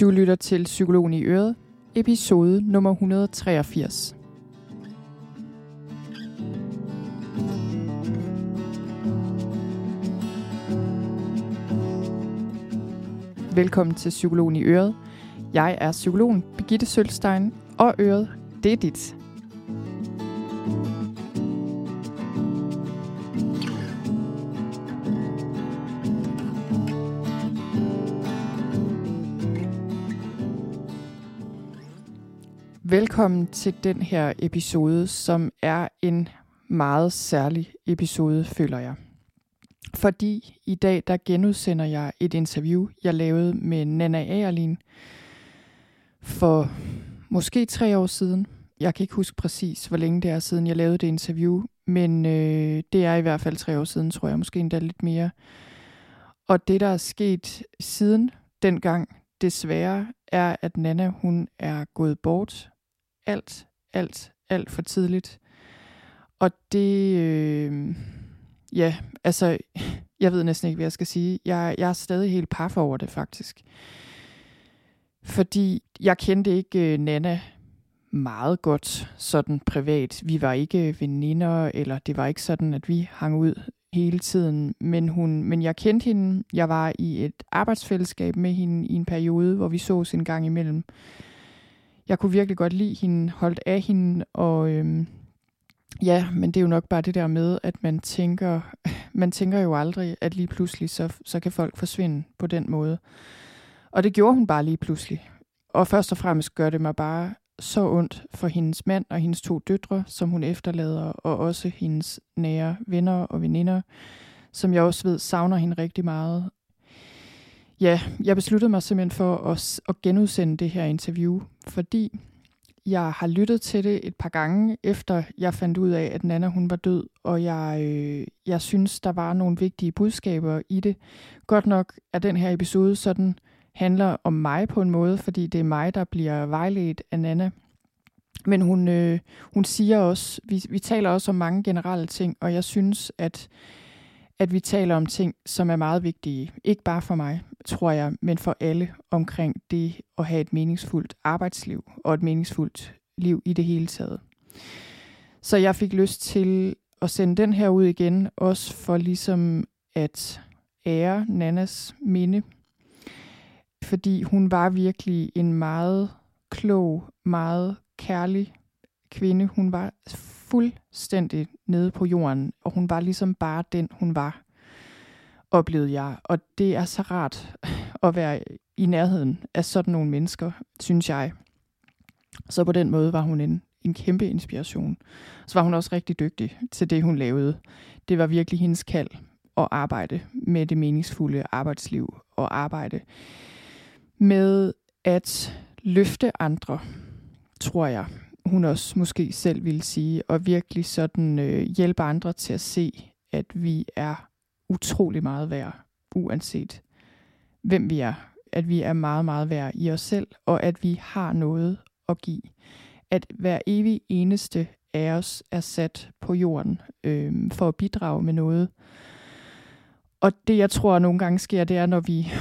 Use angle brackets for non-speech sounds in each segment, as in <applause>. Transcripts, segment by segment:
Du lytter til Psykologen i Øret, episode nummer 183. Velkommen til Psykologen i Øret. Jeg er psykologen Birgitte Sølstein, og Øret, det er dit. Velkommen til den her episode, som er en meget særlig episode, føler jeg. Fordi i dag, der genudsender jeg et interview, jeg lavede med Nana Agerlin for måske tre år siden. Jeg kan ikke huske præcis, hvor længe det er siden, jeg lavede det interview, men øh, det er i hvert fald tre år siden, tror jeg, måske endda lidt mere. Og det, der er sket siden dengang, desværre, er, at Nana, hun er gået bort alt, alt, alt for tidligt. Og det, øh, ja, altså, jeg ved næsten ikke, hvad jeg skal sige. Jeg, jeg er stadig helt paf over det, faktisk. Fordi jeg kendte ikke øh, Nana meget godt, sådan privat. Vi var ikke øh, veninder, eller det var ikke sådan, at vi hang ud hele tiden. Men, hun, men jeg kendte hende. Jeg var i et arbejdsfællesskab med hende i en periode, hvor vi så en gang imellem jeg kunne virkelig godt lide hende, holdt af hende, og øhm, ja, men det er jo nok bare det der med, at man tænker, <laughs> man tænker jo aldrig, at lige pludselig, så, så kan folk forsvinde på den måde. Og det gjorde hun bare lige pludselig. Og først og fremmest gør det mig bare så ondt for hendes mand og hendes to døtre, som hun efterlader, og også hendes nære venner og veninder, som jeg også ved savner hende rigtig meget. Ja, jeg besluttede mig simpelthen for at, at genudsende det her interview, fordi jeg har lyttet til det et par gange, efter jeg fandt ud af, at Nana hun var død, og jeg, øh, jeg synes, der var nogle vigtige budskaber i det. Godt nok er den her episode sådan, handler om mig på en måde, fordi det er mig, der bliver vejledt af Nana. Men hun, øh, hun siger også, vi, vi taler også om mange generelle ting, og jeg synes, at at vi taler om ting, som er meget vigtige. Ikke bare for mig, tror jeg, men for alle omkring det at have et meningsfuldt arbejdsliv og et meningsfuldt liv i det hele taget. Så jeg fik lyst til at sende den her ud igen, også for ligesom at ære Nannas minde. Fordi hun var virkelig en meget klog, meget kærlig kvinde. Hun var fuldstændig nede på jorden, og hun var ligesom bare den, hun var, oplevede jeg. Og det er så rart at være i nærheden af sådan nogle mennesker, synes jeg. Så på den måde var hun en, en kæmpe inspiration. Så var hun også rigtig dygtig til det, hun lavede. Det var virkelig hendes kald at arbejde med det meningsfulde arbejdsliv og arbejde med at løfte andre, tror jeg hun også måske selv ville sige, og virkelig sådan øh, hjælpe andre til at se, at vi er utrolig meget værd, uanset hvem vi er. At vi er meget, meget værd i os selv, og at vi har noget at give. At hver evig eneste af os er sat på jorden øh, for at bidrage med noget. Og det, jeg tror nogle gange sker, det er, når vi,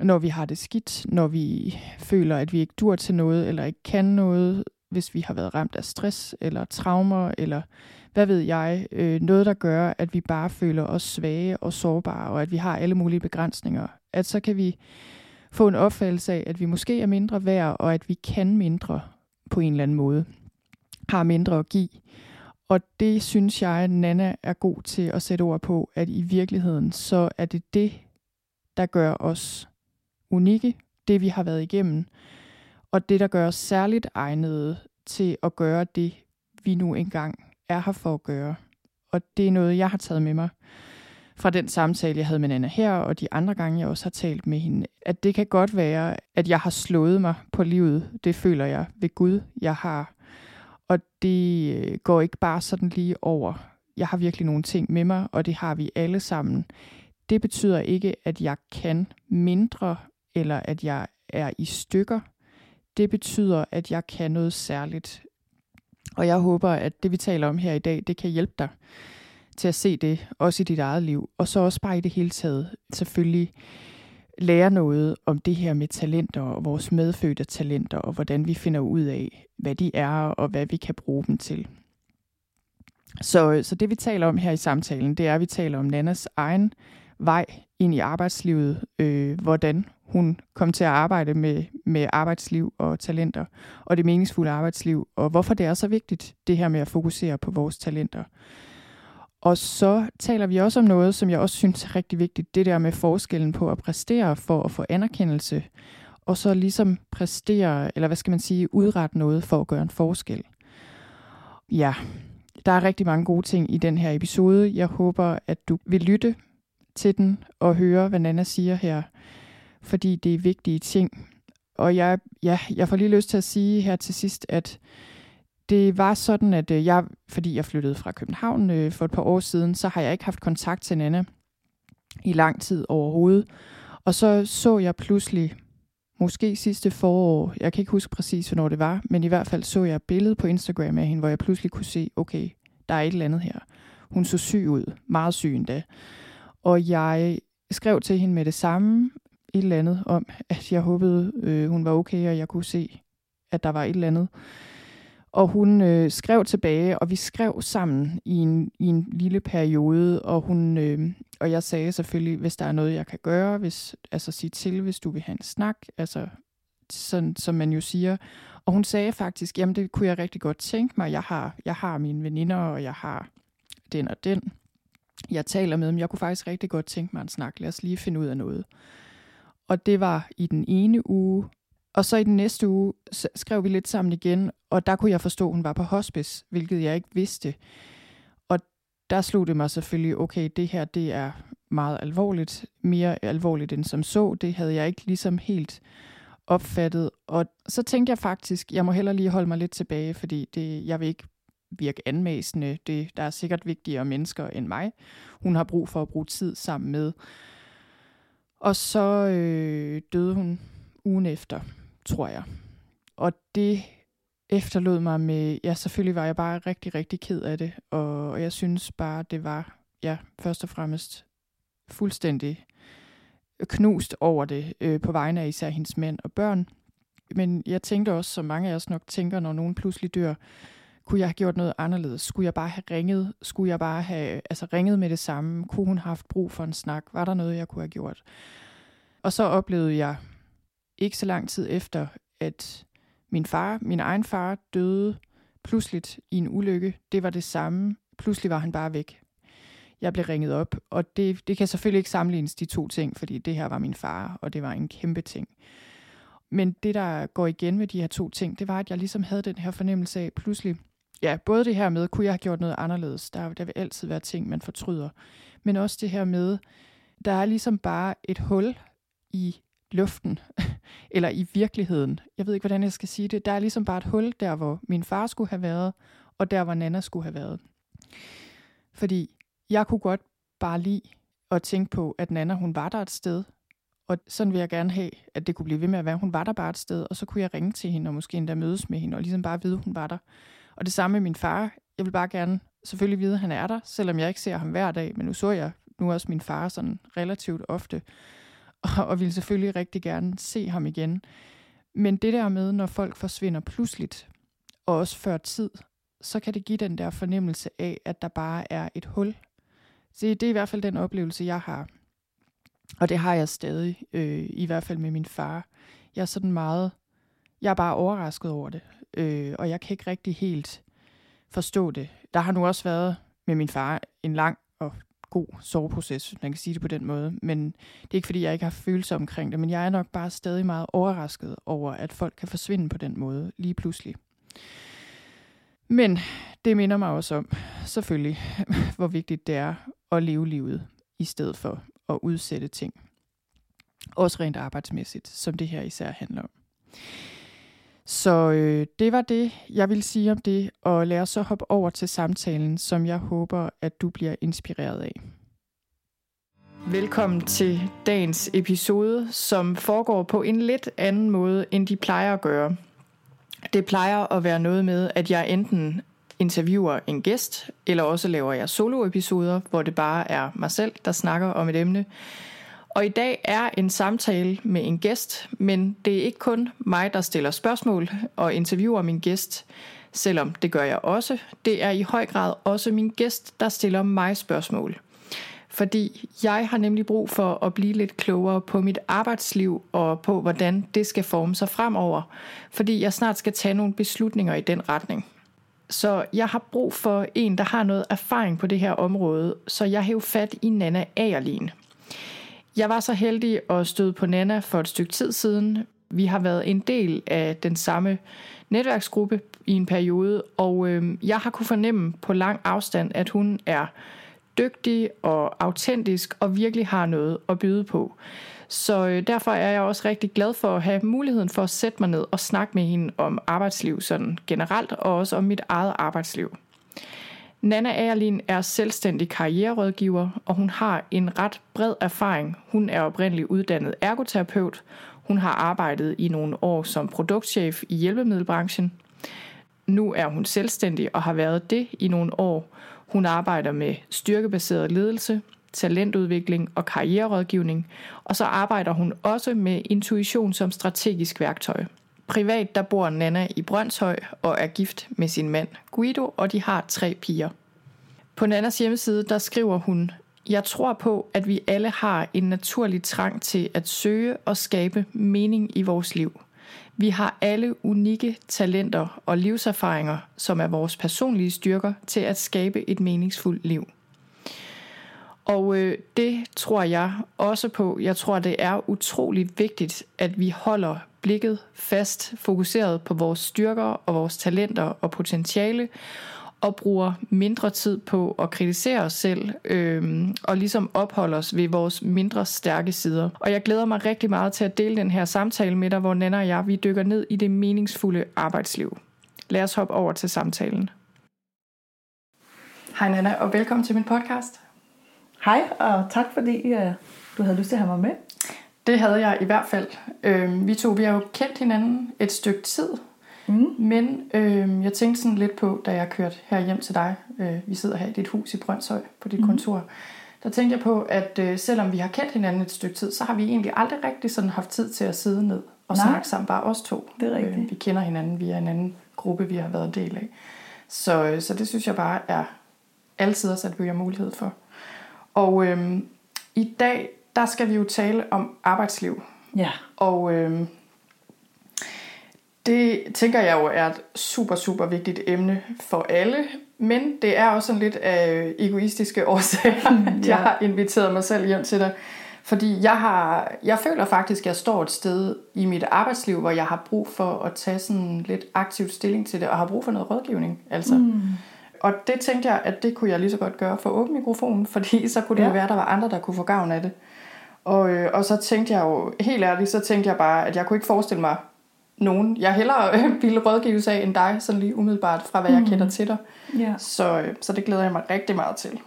når vi har det skidt, når vi føler, at vi ikke dur til noget, eller ikke kan noget, hvis vi har været ramt af stress eller traumer, eller hvad ved jeg, øh, noget der gør, at vi bare føler os svage og sårbare, og at vi har alle mulige begrænsninger, at så kan vi få en opfattelse af, at vi måske er mindre værd, og at vi kan mindre på en eller anden måde, har mindre at give. Og det synes jeg, at Nana er god til at sætte ord på, at i virkeligheden, så er det det, der gør os unikke, det vi har været igennem, og det, der gør os særligt egnede til at gøre det, vi nu engang er her for at gøre. Og det er noget, jeg har taget med mig fra den samtale, jeg havde med Anna her, og de andre gange, jeg også har talt med hende, at det kan godt være, at jeg har slået mig på livet. Det føler jeg ved Gud, jeg har. Og det øh, går ikke bare sådan lige over. Jeg har virkelig nogle ting med mig, og det har vi alle sammen. Det betyder ikke, at jeg kan mindre, eller at jeg er i stykker det betyder, at jeg kan noget særligt. Og jeg håber, at det vi taler om her i dag, det kan hjælpe dig til at se det, også i dit eget liv, og så også bare i det hele taget. Selvfølgelig lære noget om det her med talenter og vores medfødte talenter, og hvordan vi finder ud af, hvad de er, og hvad vi kan bruge dem til. Så, så det vi taler om her i samtalen, det er, at vi taler om Nannas egen vej ind i arbejdslivet, øh, hvordan hun kom til at arbejde med, med arbejdsliv og talenter, og det meningsfulde arbejdsliv, og hvorfor det er så vigtigt, det her med at fokusere på vores talenter. Og så taler vi også om noget, som jeg også synes er rigtig vigtigt, det der med forskellen på at præstere for at få anerkendelse, og så ligesom præstere, eller hvad skal man sige, udrette noget for at gøre en forskel. Ja, der er rigtig mange gode ting i den her episode. Jeg håber, at du vil lytte til den og høre, hvad Nana siger her, fordi det er vigtige ting. Og jeg, ja, jeg får lige lyst til at sige her til sidst, at det var sådan, at øh, jeg, fordi jeg flyttede fra København øh, for et par år siden, så har jeg ikke haft kontakt til Nana i lang tid overhovedet. Og så så jeg pludselig, måske sidste forår, jeg kan ikke huske præcis, hvornår det var, men i hvert fald så jeg et billede på Instagram af hende, hvor jeg pludselig kunne se, okay, der er et eller andet her. Hun så syg ud, meget syg endda. Og jeg skrev til hende med det samme, et eller andet om, at jeg håbede, øh, hun var okay, og jeg kunne se, at der var et eller andet. Og hun øh, skrev tilbage, og vi skrev sammen i en, i en lille periode, og hun øh, og jeg sagde selvfølgelig, hvis der er noget, jeg kan gøre, hvis, altså sige til, hvis du vil have en snak, altså sådan, som man jo siger. Og hun sagde faktisk, jamen det kunne jeg rigtig godt tænke mig. Jeg har, jeg har mine veninder, og jeg har den og den. Jeg taler med dem. Jeg kunne faktisk rigtig godt tænke mig en snak. Lad os lige finde ud af noget. Og det var i den ene uge, og så i den næste uge skrev vi lidt sammen igen, og der kunne jeg forstå, at hun var på hospice, hvilket jeg ikke vidste. Og der slog det mig selvfølgelig, okay, det her det er meget alvorligt, mere alvorligt end som så. Det havde jeg ikke ligesom helt opfattet. Og så tænkte jeg faktisk, jeg må hellere lige holde mig lidt tilbage, fordi det, jeg vil ikke virke anmæsende. Det, der er sikkert vigtigere mennesker end mig. Hun har brug for at bruge tid sammen med. Og så øh, døde hun ugen efter tror jeg. Og det efterlod mig med, ja selvfølgelig var jeg bare rigtig, rigtig ked af det, og jeg synes bare, det var, ja, først og fremmest fuldstændig knust over det øh, på vegne af især hendes mænd og børn. Men jeg tænkte også, som mange af os nok tænker, når nogen pludselig dør, kunne jeg have gjort noget anderledes? Skulle jeg bare have ringet? Skulle jeg bare have altså, ringet med det samme? Kunne hun have haft brug for en snak? Var der noget, jeg kunne have gjort? Og så oplevede jeg ikke så lang tid efter, at min far, min egen far, døde pludseligt i en ulykke. Det var det samme. Pludselig var han bare væk. Jeg blev ringet op, og det, det kan selvfølgelig ikke sammenlignes de to ting, fordi det her var min far, og det var en kæmpe ting. Men det, der går igen med de her to ting, det var, at jeg ligesom havde den her fornemmelse af pludselig, ja, både det her med, kunne jeg have gjort noget anderledes, der, der vil altid være ting, man fortryder, men også det her med, der er ligesom bare et hul i luften, <laughs> eller i virkeligheden. Jeg ved ikke, hvordan jeg skal sige det. Der er ligesom bare et hul der, hvor min far skulle have været, og der, hvor Nana skulle have været. Fordi jeg kunne godt bare lide at tænke på, at Nana, hun var der et sted, og sådan vil jeg gerne have, at det kunne blive ved med at være. Hun var der bare et sted, og så kunne jeg ringe til hende, og måske endda mødes med hende, og ligesom bare vide, hun var der. Og det samme med min far. Jeg vil bare gerne selvfølgelig vide, at han er der, selvom jeg ikke ser ham hver dag, men nu så jeg nu også min far sådan relativt ofte og, <laughs> og ville selvfølgelig rigtig gerne se ham igen. Men det der med, når folk forsvinder pludseligt, og også før tid, så kan det give den der fornemmelse af, at der bare er et hul. Så det er i hvert fald den oplevelse, jeg har. Og det har jeg stadig, øh, i hvert fald med min far. Jeg er sådan meget, jeg er bare overrasket over det, øh, og jeg kan ikke rigtig helt forstå det. Der har nu også været med min far en lang og god soveproces, hvis man kan sige det på den måde. Men det er ikke, fordi jeg ikke har følelser omkring det, men jeg er nok bare stadig meget overrasket over, at folk kan forsvinde på den måde lige pludselig. Men det minder mig også om, selvfølgelig, <laughs> hvor vigtigt det er at leve livet, i stedet for at udsætte ting. Også rent arbejdsmæssigt, som det her især handler om. Så øh, det var det, jeg vil sige om det, og lad os så hoppe over til samtalen, som jeg håber, at du bliver inspireret af. Velkommen til dagens episode, som foregår på en lidt anden måde, end de plejer at gøre. Det plejer at være noget med, at jeg enten interviewer en gæst, eller også laver jeg soloepisoder, hvor det bare er mig selv, der snakker om et emne. Og i dag er en samtale med en gæst, men det er ikke kun mig, der stiller spørgsmål og interviewer min gæst, selvom det gør jeg også. Det er i høj grad også min gæst, der stiller mig spørgsmål. Fordi jeg har nemlig brug for at blive lidt klogere på mit arbejdsliv og på, hvordan det skal forme sig fremover. Fordi jeg snart skal tage nogle beslutninger i den retning. Så jeg har brug for en, der har noget erfaring på det her område, så jeg hæv fat i Nana Agerlin. Jeg var så heldig at støde på Nana for et stykke tid siden. Vi har været en del af den samme netværksgruppe i en periode, og øh, jeg har kunne fornemme på lang afstand, at hun er dygtig og autentisk og virkelig har noget at byde på. Så øh, derfor er jeg også rigtig glad for at have muligheden for at sætte mig ned og snakke med hende om arbejdsliv sådan generelt, og også om mit eget arbejdsliv. Nana Agerlin er selvstændig karriererådgiver, og hun har en ret bred erfaring. Hun er oprindeligt uddannet ergoterapeut. Hun har arbejdet i nogle år som produktchef i hjælpemiddelbranchen. Nu er hun selvstændig og har været det i nogle år. Hun arbejder med styrkebaseret ledelse, talentudvikling og karriererådgivning, og så arbejder hun også med intuition som strategisk værktøj. Privat der bor Nana i Brøndshøj og er gift med sin mand Guido, og de har tre piger. På Nannas hjemmeside der skriver hun, jeg tror på, at vi alle har en naturlig trang til at søge og skabe mening i vores liv. Vi har alle unikke talenter og livserfaringer, som er vores personlige styrker til at skabe et meningsfuldt liv. Og øh, det tror jeg også på. Jeg tror, det er utrolig vigtigt, at vi holder blikket fast, fokuseret på vores styrker og vores talenter og potentiale, og bruger mindre tid på at kritisere os selv, øh, og ligesom opholde os ved vores mindre stærke sider. Og jeg glæder mig rigtig meget til at dele den her samtale med dig, hvor Nana og jeg, vi dykker ned i det meningsfulde arbejdsliv. Lad os hoppe over til samtalen. Hej Nana, og velkommen til min podcast. Hej, og tak fordi uh, du havde lyst til at have mig med. Det havde jeg i hvert fald. Øh, vi to vi har jo kendt hinanden et stykke tid, mm. men øh, jeg tænkte sådan lidt på, da jeg kørte her hjem til dig, øh, vi sidder her i dit hus i Brøndshøj på dit mm. kontor, der tænkte jeg på, at øh, selvom vi har kendt hinanden et stykke tid, så har vi egentlig aldrig rigtig sådan haft tid til at sidde ned og Nej. snakke sammen, bare os to. Det er rigtigt. Øh, vi kender hinanden via en anden gruppe, vi har været en del af. Så, øh, så det synes jeg bare er altid at vi har mulighed for. Og øhm, i dag, der skal vi jo tale om arbejdsliv. Ja. Og øhm, det tænker jeg jo er et super, super vigtigt emne for alle. Men det er også sådan lidt af egoistiske <laughs> årsager, at jeg har inviteret mig selv hjem til dig. Fordi jeg, har, jeg føler faktisk, at jeg står et sted i mit arbejdsliv, hvor jeg har brug for at tage sådan lidt aktivt stilling til det, og har brug for noget rådgivning. Altså. Mm. Og det tænkte jeg, at det kunne jeg lige så godt gøre for åben mikrofon, <laughs> fordi så kunne det ja. være, at der var andre, der kunne få gavn af det. Og, øh, og så tænkte jeg jo, helt ærligt, så tænkte jeg bare, at jeg kunne ikke forestille mig nogen, jeg hellere <laughs> ville rådgives af end dig, sådan lige umiddelbart fra, hvad mm. jeg kender til dig. Ja. Så, øh, så det glæder jeg mig rigtig meget til.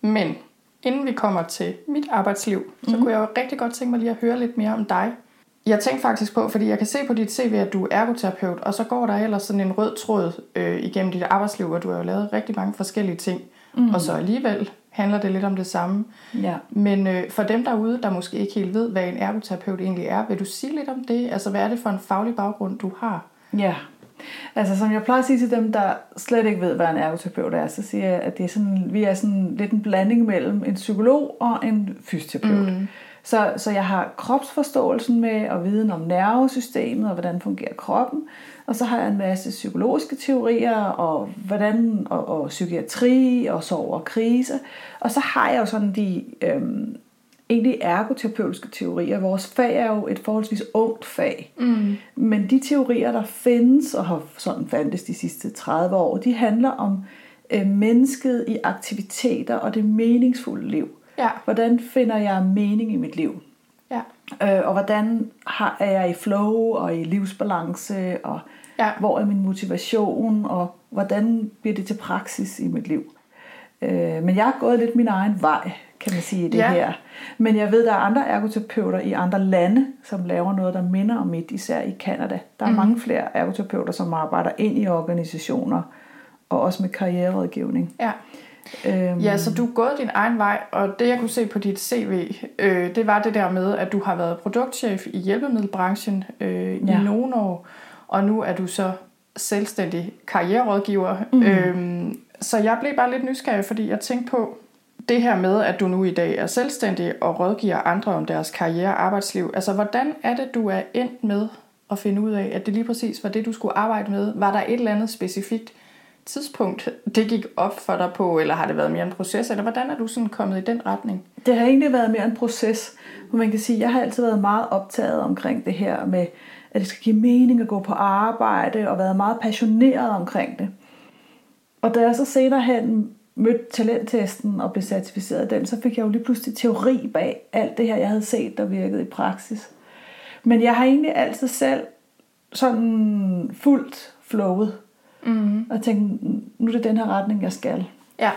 Men inden vi kommer til mit arbejdsliv, så mm. kunne jeg jo rigtig godt tænke mig lige at høre lidt mere om dig. Jeg tænkte faktisk på, fordi jeg kan se på dit CV, at du er ergoterapeut, og så går der ellers sådan en rød tråd øh, igennem dit arbejdsliv, hvor du har jo lavet rigtig mange forskellige ting, mm. og så alligevel handler det lidt om det samme. Ja. Men øh, for dem derude, der måske ikke helt ved, hvad en ergoterapeut egentlig er, vil du sige lidt om det? Altså, hvad er det for en faglig baggrund, du har? Ja, altså som jeg plejer at sige til dem, der slet ikke ved, hvad en ergoterapeut er, så siger jeg, at det er sådan, vi er sådan lidt en blanding mellem en psykolog og en fysioterapeut. Mm. Så, så jeg har kropsforståelsen med og viden om nervesystemet og hvordan fungerer kroppen. Og så har jeg en masse psykologiske teorier og hvordan og, og psykiatri og sorg og krise. Og så har jeg jo sådan de øhm, egentlig ergoterapeutiske teorier. Vores fag er jo et forholdsvis ungt fag. Mm. Men de teorier, der findes og har sådan fandtes de sidste 30 år, de handler om øh, mennesket i aktiviteter og det meningsfulde liv. Ja. Hvordan finder jeg mening i mit liv? Ja. Øh, og hvordan har, er jeg i flow og i livsbalance, og ja. hvor er min motivation, og hvordan bliver det til praksis i mit liv? Øh, men jeg har gået lidt min egen vej, kan man sige, i det ja. her. Men jeg ved, der er andre ergoterapeuter i andre lande, som laver noget, der minder om mit, især i Kanada. Der er mm. mange flere ergoterapeuter, som arbejder ind i organisationer, og også med karriererådgivning. Ja. Øhm. Ja, så du er gået din egen vej, og det jeg kunne se på dit CV, øh, det var det der med, at du har været produktchef i hjælpemiddelbranchen øh, ja. i nogle år, og nu er du så selvstændig karriererådgiver. Mm. Øhm, så jeg blev bare lidt nysgerrig, fordi jeg tænkte på det her med, at du nu i dag er selvstændig og rådgiver andre om deres karriere og arbejdsliv. Altså, hvordan er det, du er endt med at finde ud af, at det lige præcis var det, du skulle arbejde med? Var der et eller andet specifikt tidspunkt, det gik op for dig på, eller har det været mere en proces, eller hvordan er du sådan kommet i den retning? Det har egentlig været mere en proces, hvor man kan sige, at jeg har altid været meget optaget omkring det her med, at det skal give mening at gå på arbejde, og været meget passioneret omkring det. Og da jeg så senere hen mødte talenttesten og blev certificeret af den, så fik jeg jo lige pludselig teori bag alt det her, jeg havde set, der virkede i praksis. Men jeg har egentlig altid selv sådan fuldt flowet. Mm. Og tænkt, nu er det den her retning, jeg skal. Ja.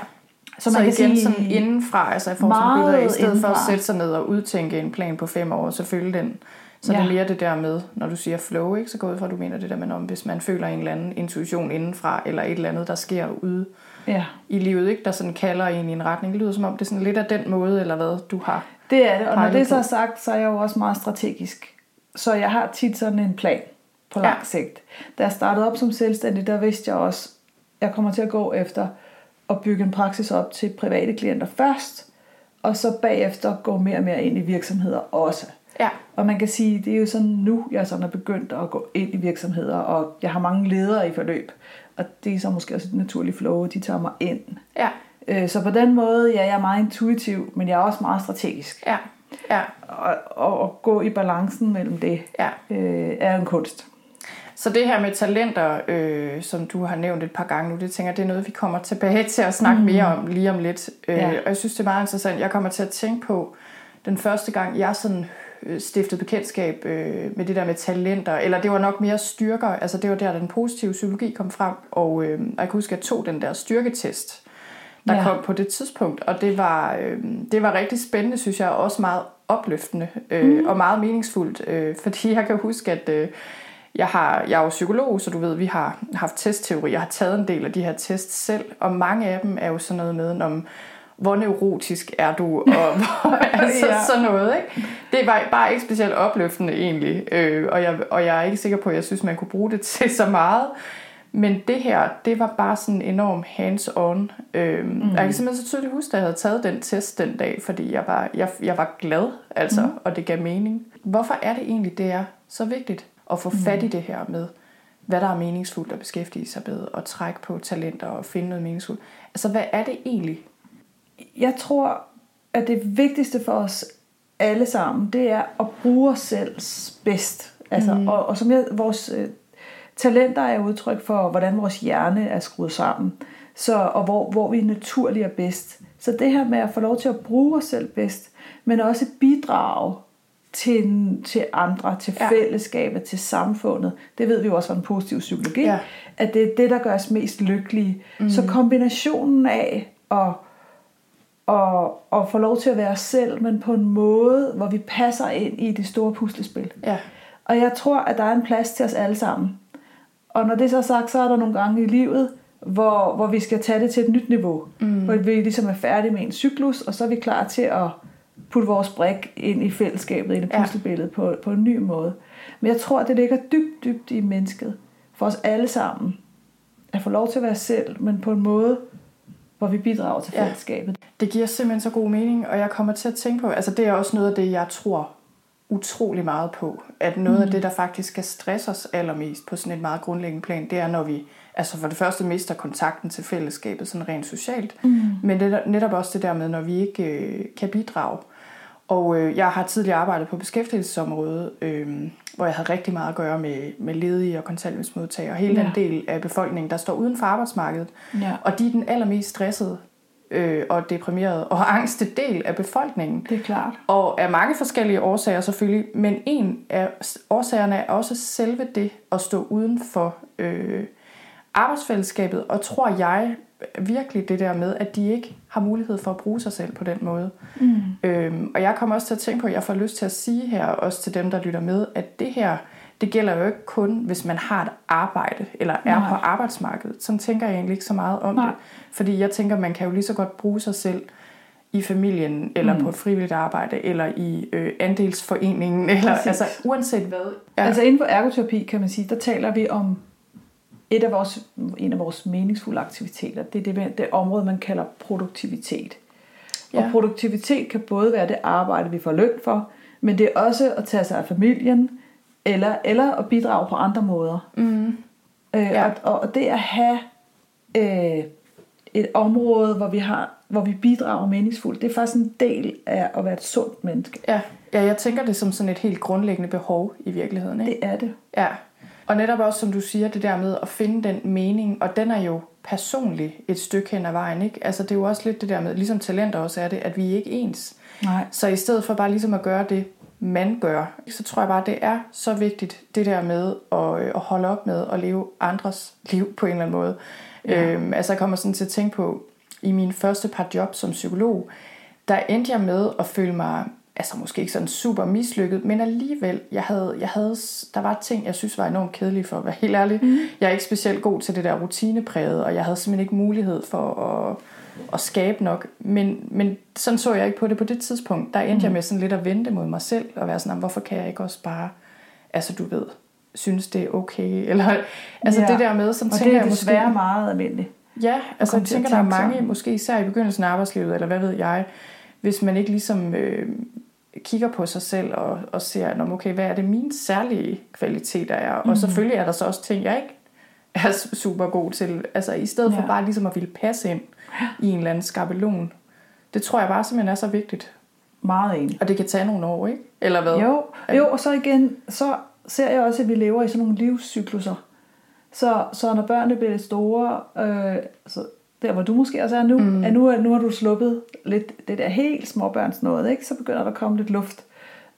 Så, man så kan igen sige, sådan indenfra, altså i forhold til i stedet indenfra. for at sætte sig ned og udtænke en plan på fem år, så følge den. Så ja. det er mere det der med, når du siger flow, ikke, så går ud fra, at du mener det der med, om hvis man føler en eller anden intuition indenfra, eller et eller andet, der sker ude ja. i livet, ikke, der sådan kalder en i en retning. Det lyder som om, det er sådan lidt af den måde, eller hvad du har Det er det, og når det så er sagt, så er jeg jo også meget strategisk. Så jeg har tit sådan en plan på lang ja. sigt. Da jeg startede op som selvstændig, der vidste jeg også, at jeg kommer til at gå efter at bygge en praksis op til private klienter først, og så bagefter gå mere og mere ind i virksomheder også. Ja. Og man kan sige, det er jo sådan nu, jeg sådan er begyndt at gå ind i virksomheder, og jeg har mange ledere i forløb. Og det er så måske også et naturligt flow, de tager mig ind. Ja. Øh, så på den måde, ja, jeg er meget intuitiv, men jeg er også meget strategisk. Ja. Ja. Og, og, og gå i balancen mellem det ja. øh, er en kunst. Så det her med talenter, øh, som du har nævnt et par gange nu, det tænker det er noget, vi kommer tilbage til at snakke mm. mere om lige om lidt. Øh, ja. Og jeg synes, det er meget interessant. Jeg kommer til at tænke på den første gang, jeg sådan Øh, stiftet bekendtskab øh, med det der med talenter, eller det var nok mere styrker, altså det var der, den positive psykologi kom frem, og øh, jeg kan huske, at jeg tog den der styrketest, der ja. kom på det tidspunkt, og det var, øh, det var rigtig spændende, synes jeg, og også meget opløftende, øh, mm. og meget meningsfuldt, øh, fordi jeg kan huske, at øh, jeg, har, jeg er jo psykolog, så du ved, vi har haft testteori, jeg har taget en del af de her tests selv, og mange af dem er jo sådan noget med, om hvor neurotisk er du, og <laughs> hvor, altså ja. sådan noget. Ikke? Det var bare ikke specielt opløftende egentlig, øh, og, jeg, og jeg er ikke sikker på, at jeg synes, man kunne bruge det <laughs> til så meget. Men det her, det var bare sådan enormt hands-on. Øh, mm. Jeg kan simpelthen så tydeligt huske, at jeg havde taget den test den dag, fordi jeg var, jeg, jeg var glad, altså, mm. og det gav mening. Hvorfor er det egentlig, det er så vigtigt at få fat i mm. det her med, hvad der er meningsfuldt at beskæftige sig med, og trække på talenter og finde noget meningsfuldt. Altså, hvad er det egentlig, jeg tror, at det vigtigste for os alle sammen, det er at bruge os selv bedst. Altså, mm. og, og som jeg, vores øh, talenter er udtryk for, hvordan vores hjerne er skruet sammen, så, og hvor, hvor vi naturligt er bedst. Så det her med at få lov til at bruge os selv bedst, men også bidrage til, til andre, til ja. fællesskabet, til samfundet. Det ved vi jo også fra den positive psykologi, ja. at det er det, der gør os mest lykkelige. Mm. Så kombinationen af at og, og få lov til at være os selv, men på en måde, hvor vi passer ind i det store puslespil. Ja. Og jeg tror, at der er en plads til os alle sammen. Og når det så er sagt, så er der nogle gange i livet, hvor, hvor vi skal tage det til et nyt niveau. Mm. Hvor vi ligesom er færdige med en cyklus, og så er vi klar til at putte vores brik ind i fællesskabet, i det puslebillede ja. på, på en ny måde. Men jeg tror, at det ligger dybt, dybt i mennesket. For os alle sammen. At få lov til at være selv, men på en måde, hvor vi bidrager til fællesskabet. Ja, det giver simpelthen så god mening, og jeg kommer til at tænke på, altså det er også noget af det, jeg tror utrolig meget på, at noget mm. af det, der faktisk skal stresse os allermest på sådan et meget grundlæggende plan, det er, når vi altså for det første mister kontakten til fællesskabet sådan rent socialt, mm. men det er netop også det der med, når vi ikke øh, kan bidrage. Og øh, jeg har tidligere arbejdet på beskæftigelsesområdet, øh, hvor jeg havde rigtig meget at gøre med, med ledige og kontanthjælpsmodtagere, og hele ja. den del af befolkningen, der står uden for arbejdsmarkedet. Ja. Og de er den allermest stressede øh, og deprimerede og <laughs> angste del af befolkningen. Det er klart. Og af mange forskellige årsager selvfølgelig, men en af årsagerne er også selve det at stå uden for øh, arbejdsfællesskabet, og tror jeg virkelig det der med, at de ikke har mulighed for at bruge sig selv på den måde. Mm. Øhm, og jeg kommer også til at tænke på, at jeg får lyst til at sige her, også til dem, der lytter med, at det her, det gælder jo ikke kun, hvis man har et arbejde, eller er Nej. på arbejdsmarkedet. Sådan tænker jeg egentlig ikke så meget om Nej. det. Fordi jeg tænker, man kan jo lige så godt bruge sig selv i familien, eller mm. på et frivilligt arbejde, eller i øh, andelsforeningen, eller Præcis. altså uanset hvad. Ja. Altså inden for ergoterapi, kan man sige, der taler vi om et af vores, en af vores meningsfulde aktiviteter. Det er det, det område, man kalder produktivitet. Ja. Og produktivitet kan både være det arbejde, vi får løn for, men det er også at tage sig af familien, eller, eller at bidrage på andre måder. Mm. Øh, Ja. og, og det at have øh, et område, hvor vi, har, hvor vi bidrager meningsfuldt, det er faktisk en del af at være et sundt menneske. Ja. ja, jeg tænker det som sådan et helt grundlæggende behov i virkeligheden. Ikke? Det er det. Ja, og netop også, som du siger, det der med at finde den mening, og den er jo personlig et stykke hen ad vejen, ikke? Altså, det er jo også lidt det der med, ligesom talenter også er det, at vi er ikke ens. Nej. Så i stedet for bare ligesom at gøre det, man gør, så tror jeg bare, det er så vigtigt, det der med at, øh, at holde op med at leve andres liv på en eller anden måde. Ja. Øhm, altså, jeg kommer sådan til at tænke på, i mine første par job som psykolog, der endte jeg med at føle mig, altså måske ikke sådan super mislykket, men alligevel, jeg havde, jeg havde, der var ting, jeg synes var enormt kedelige for at være helt ærlig. Mm. Jeg er ikke specielt god til det der rutinepræget, og jeg havde simpelthen ikke mulighed for at, at skabe nok. Men, men sådan så jeg ikke på det på det tidspunkt. Der endte mm. jeg med sådan lidt at vente mod mig selv, og være sådan, "Jamen, hvorfor kan jeg ikke også bare, altså du ved, synes det er okay, <laughs> eller altså Ja. det der med, sådan Og tænker det er jeg desværre måske... meget almindeligt. Ja, altså jeg tænker, der er mange, måske især i begyndelsen af arbejdslivet, eller hvad ved jeg, hvis man ikke ligesom øh, kigger på sig selv og, og ser, "Nå, men okay, hvad er det mine særlige kvaliteter er? Og Mhm. selvfølgelig er der så også ting, jeg ikke er super god til. Altså i stedet for Ja. bare ligesom at ville passe ind i en eller anden skabelon. Det tror jeg bare simpelthen er så vigtigt. Meget enig. Og det kan tage nogle år, ikke? Eller hvad? Jo, jo, og så igen, så ser jeg også, at vi lever i sådan nogle livscykluser. Så, så når børnene bliver store, øh, så der hvor du måske også er nu, mm. at nu, nu har du sluppet lidt det der helt småbørns noget, ikke? så begynder der at komme lidt luft.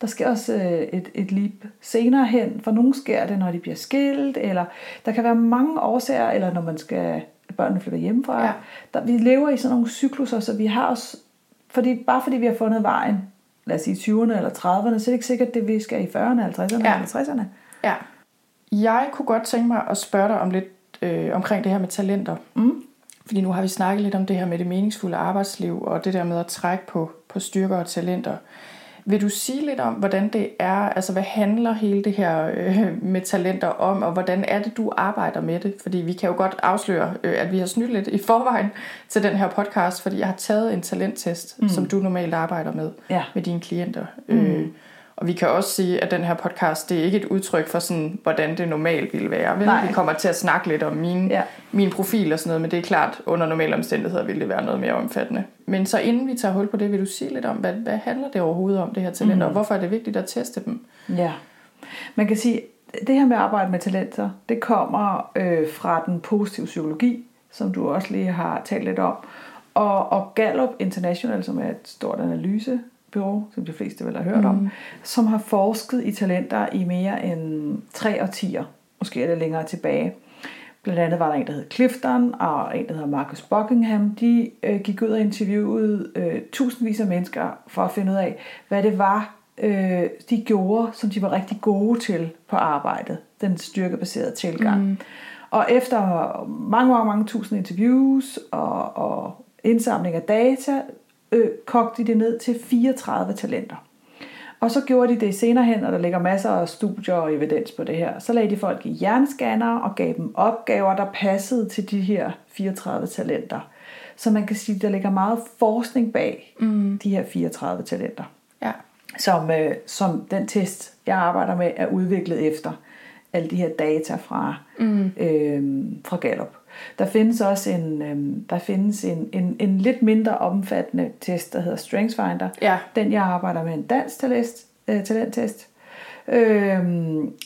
Der sker også øh, et, et leap senere hen. For nogle sker det, når de bliver skilt, eller der kan være mange årsager, eller når man skal, børnene flytter hjemmefra. Ja. Der, vi lever i sådan nogle cykluser, så vi har os, fordi, bare fordi vi har fundet vejen, lad os sige 20'erne eller 30'erne, så er det ikke sikkert, det vi skal i 40'erne, 50'erne Ja. eller 60'erne. Ja. Jeg kunne godt tænke mig at spørge dig om lidt øh, omkring det her med talenter. Mm. Fordi nu har vi snakket lidt om det her med det meningsfulde arbejdsliv, og det der med at trække på, på styrker og talenter. Vil du sige lidt om, hvordan det er, altså hvad handler hele det her øh, med talenter om, og hvordan er det, du arbejder med det? Fordi vi kan jo godt afsløre, øh, at vi har snydt lidt i forvejen til den her podcast, fordi jeg har taget en talenttest, mm. som du normalt arbejder med, Ja. med dine klienter. Mm. Øh, og vi kan også sige, at den her podcast, det er ikke et udtryk for sådan, hvordan det normalt ville være. Vel? Nej. Vi kommer til at snakke lidt om mine, Ja. min profil og sådan noget, men det er klart, under normale omstændigheder vil det være noget mere omfattende. Men så inden vi tager hul på det, vil du sige lidt om, hvad, hvad handler det overhovedet om, det her talenter, mm. og hvorfor er det vigtigt at teste dem? Ja. Man kan sige, det her med at arbejde med talenter, det kommer øh, fra den positive psykologi, som du også lige har talt lidt om, og, og Gallup International, som er et stort analysebyrå, som de fleste vel har hørt mm. om, som har forsket i talenter i mere end tre årtier, måske er det længere tilbage. Blandt andet var der en, der hed Clifton, og en, der hedder Marcus Buckingham. De øh, gik ud og interviewede øh, tusindvis af mennesker for at finde ud af, hvad det var, øh, de gjorde, som de var rigtig gode til på arbejdet. Den styrkebaserede tilgang. Mm. Og efter mange, mange, mange tusind interviews og, og indsamling af data, øh, kogte de det ned til 34 talenter. Og så gjorde de det senere hen, og der ligger masser af studier og evidens på det her. Så lagde de folk i hjernescanner og gav dem opgaver, der passede til de her 34 talenter. Så man kan sige, at der ligger meget forskning bag mm. de her 34 talenter, Ja. som, øh, som den test, jeg arbejder med, er udviklet efter alle de her data fra, mm. øh, fra Gallup. Der findes også en, øh, der findes en, en, en lidt mindre omfattende test, der hedder StrengthsFinder. Ja. Den jeg arbejder med en dansk talent, øh, talenttest, øh,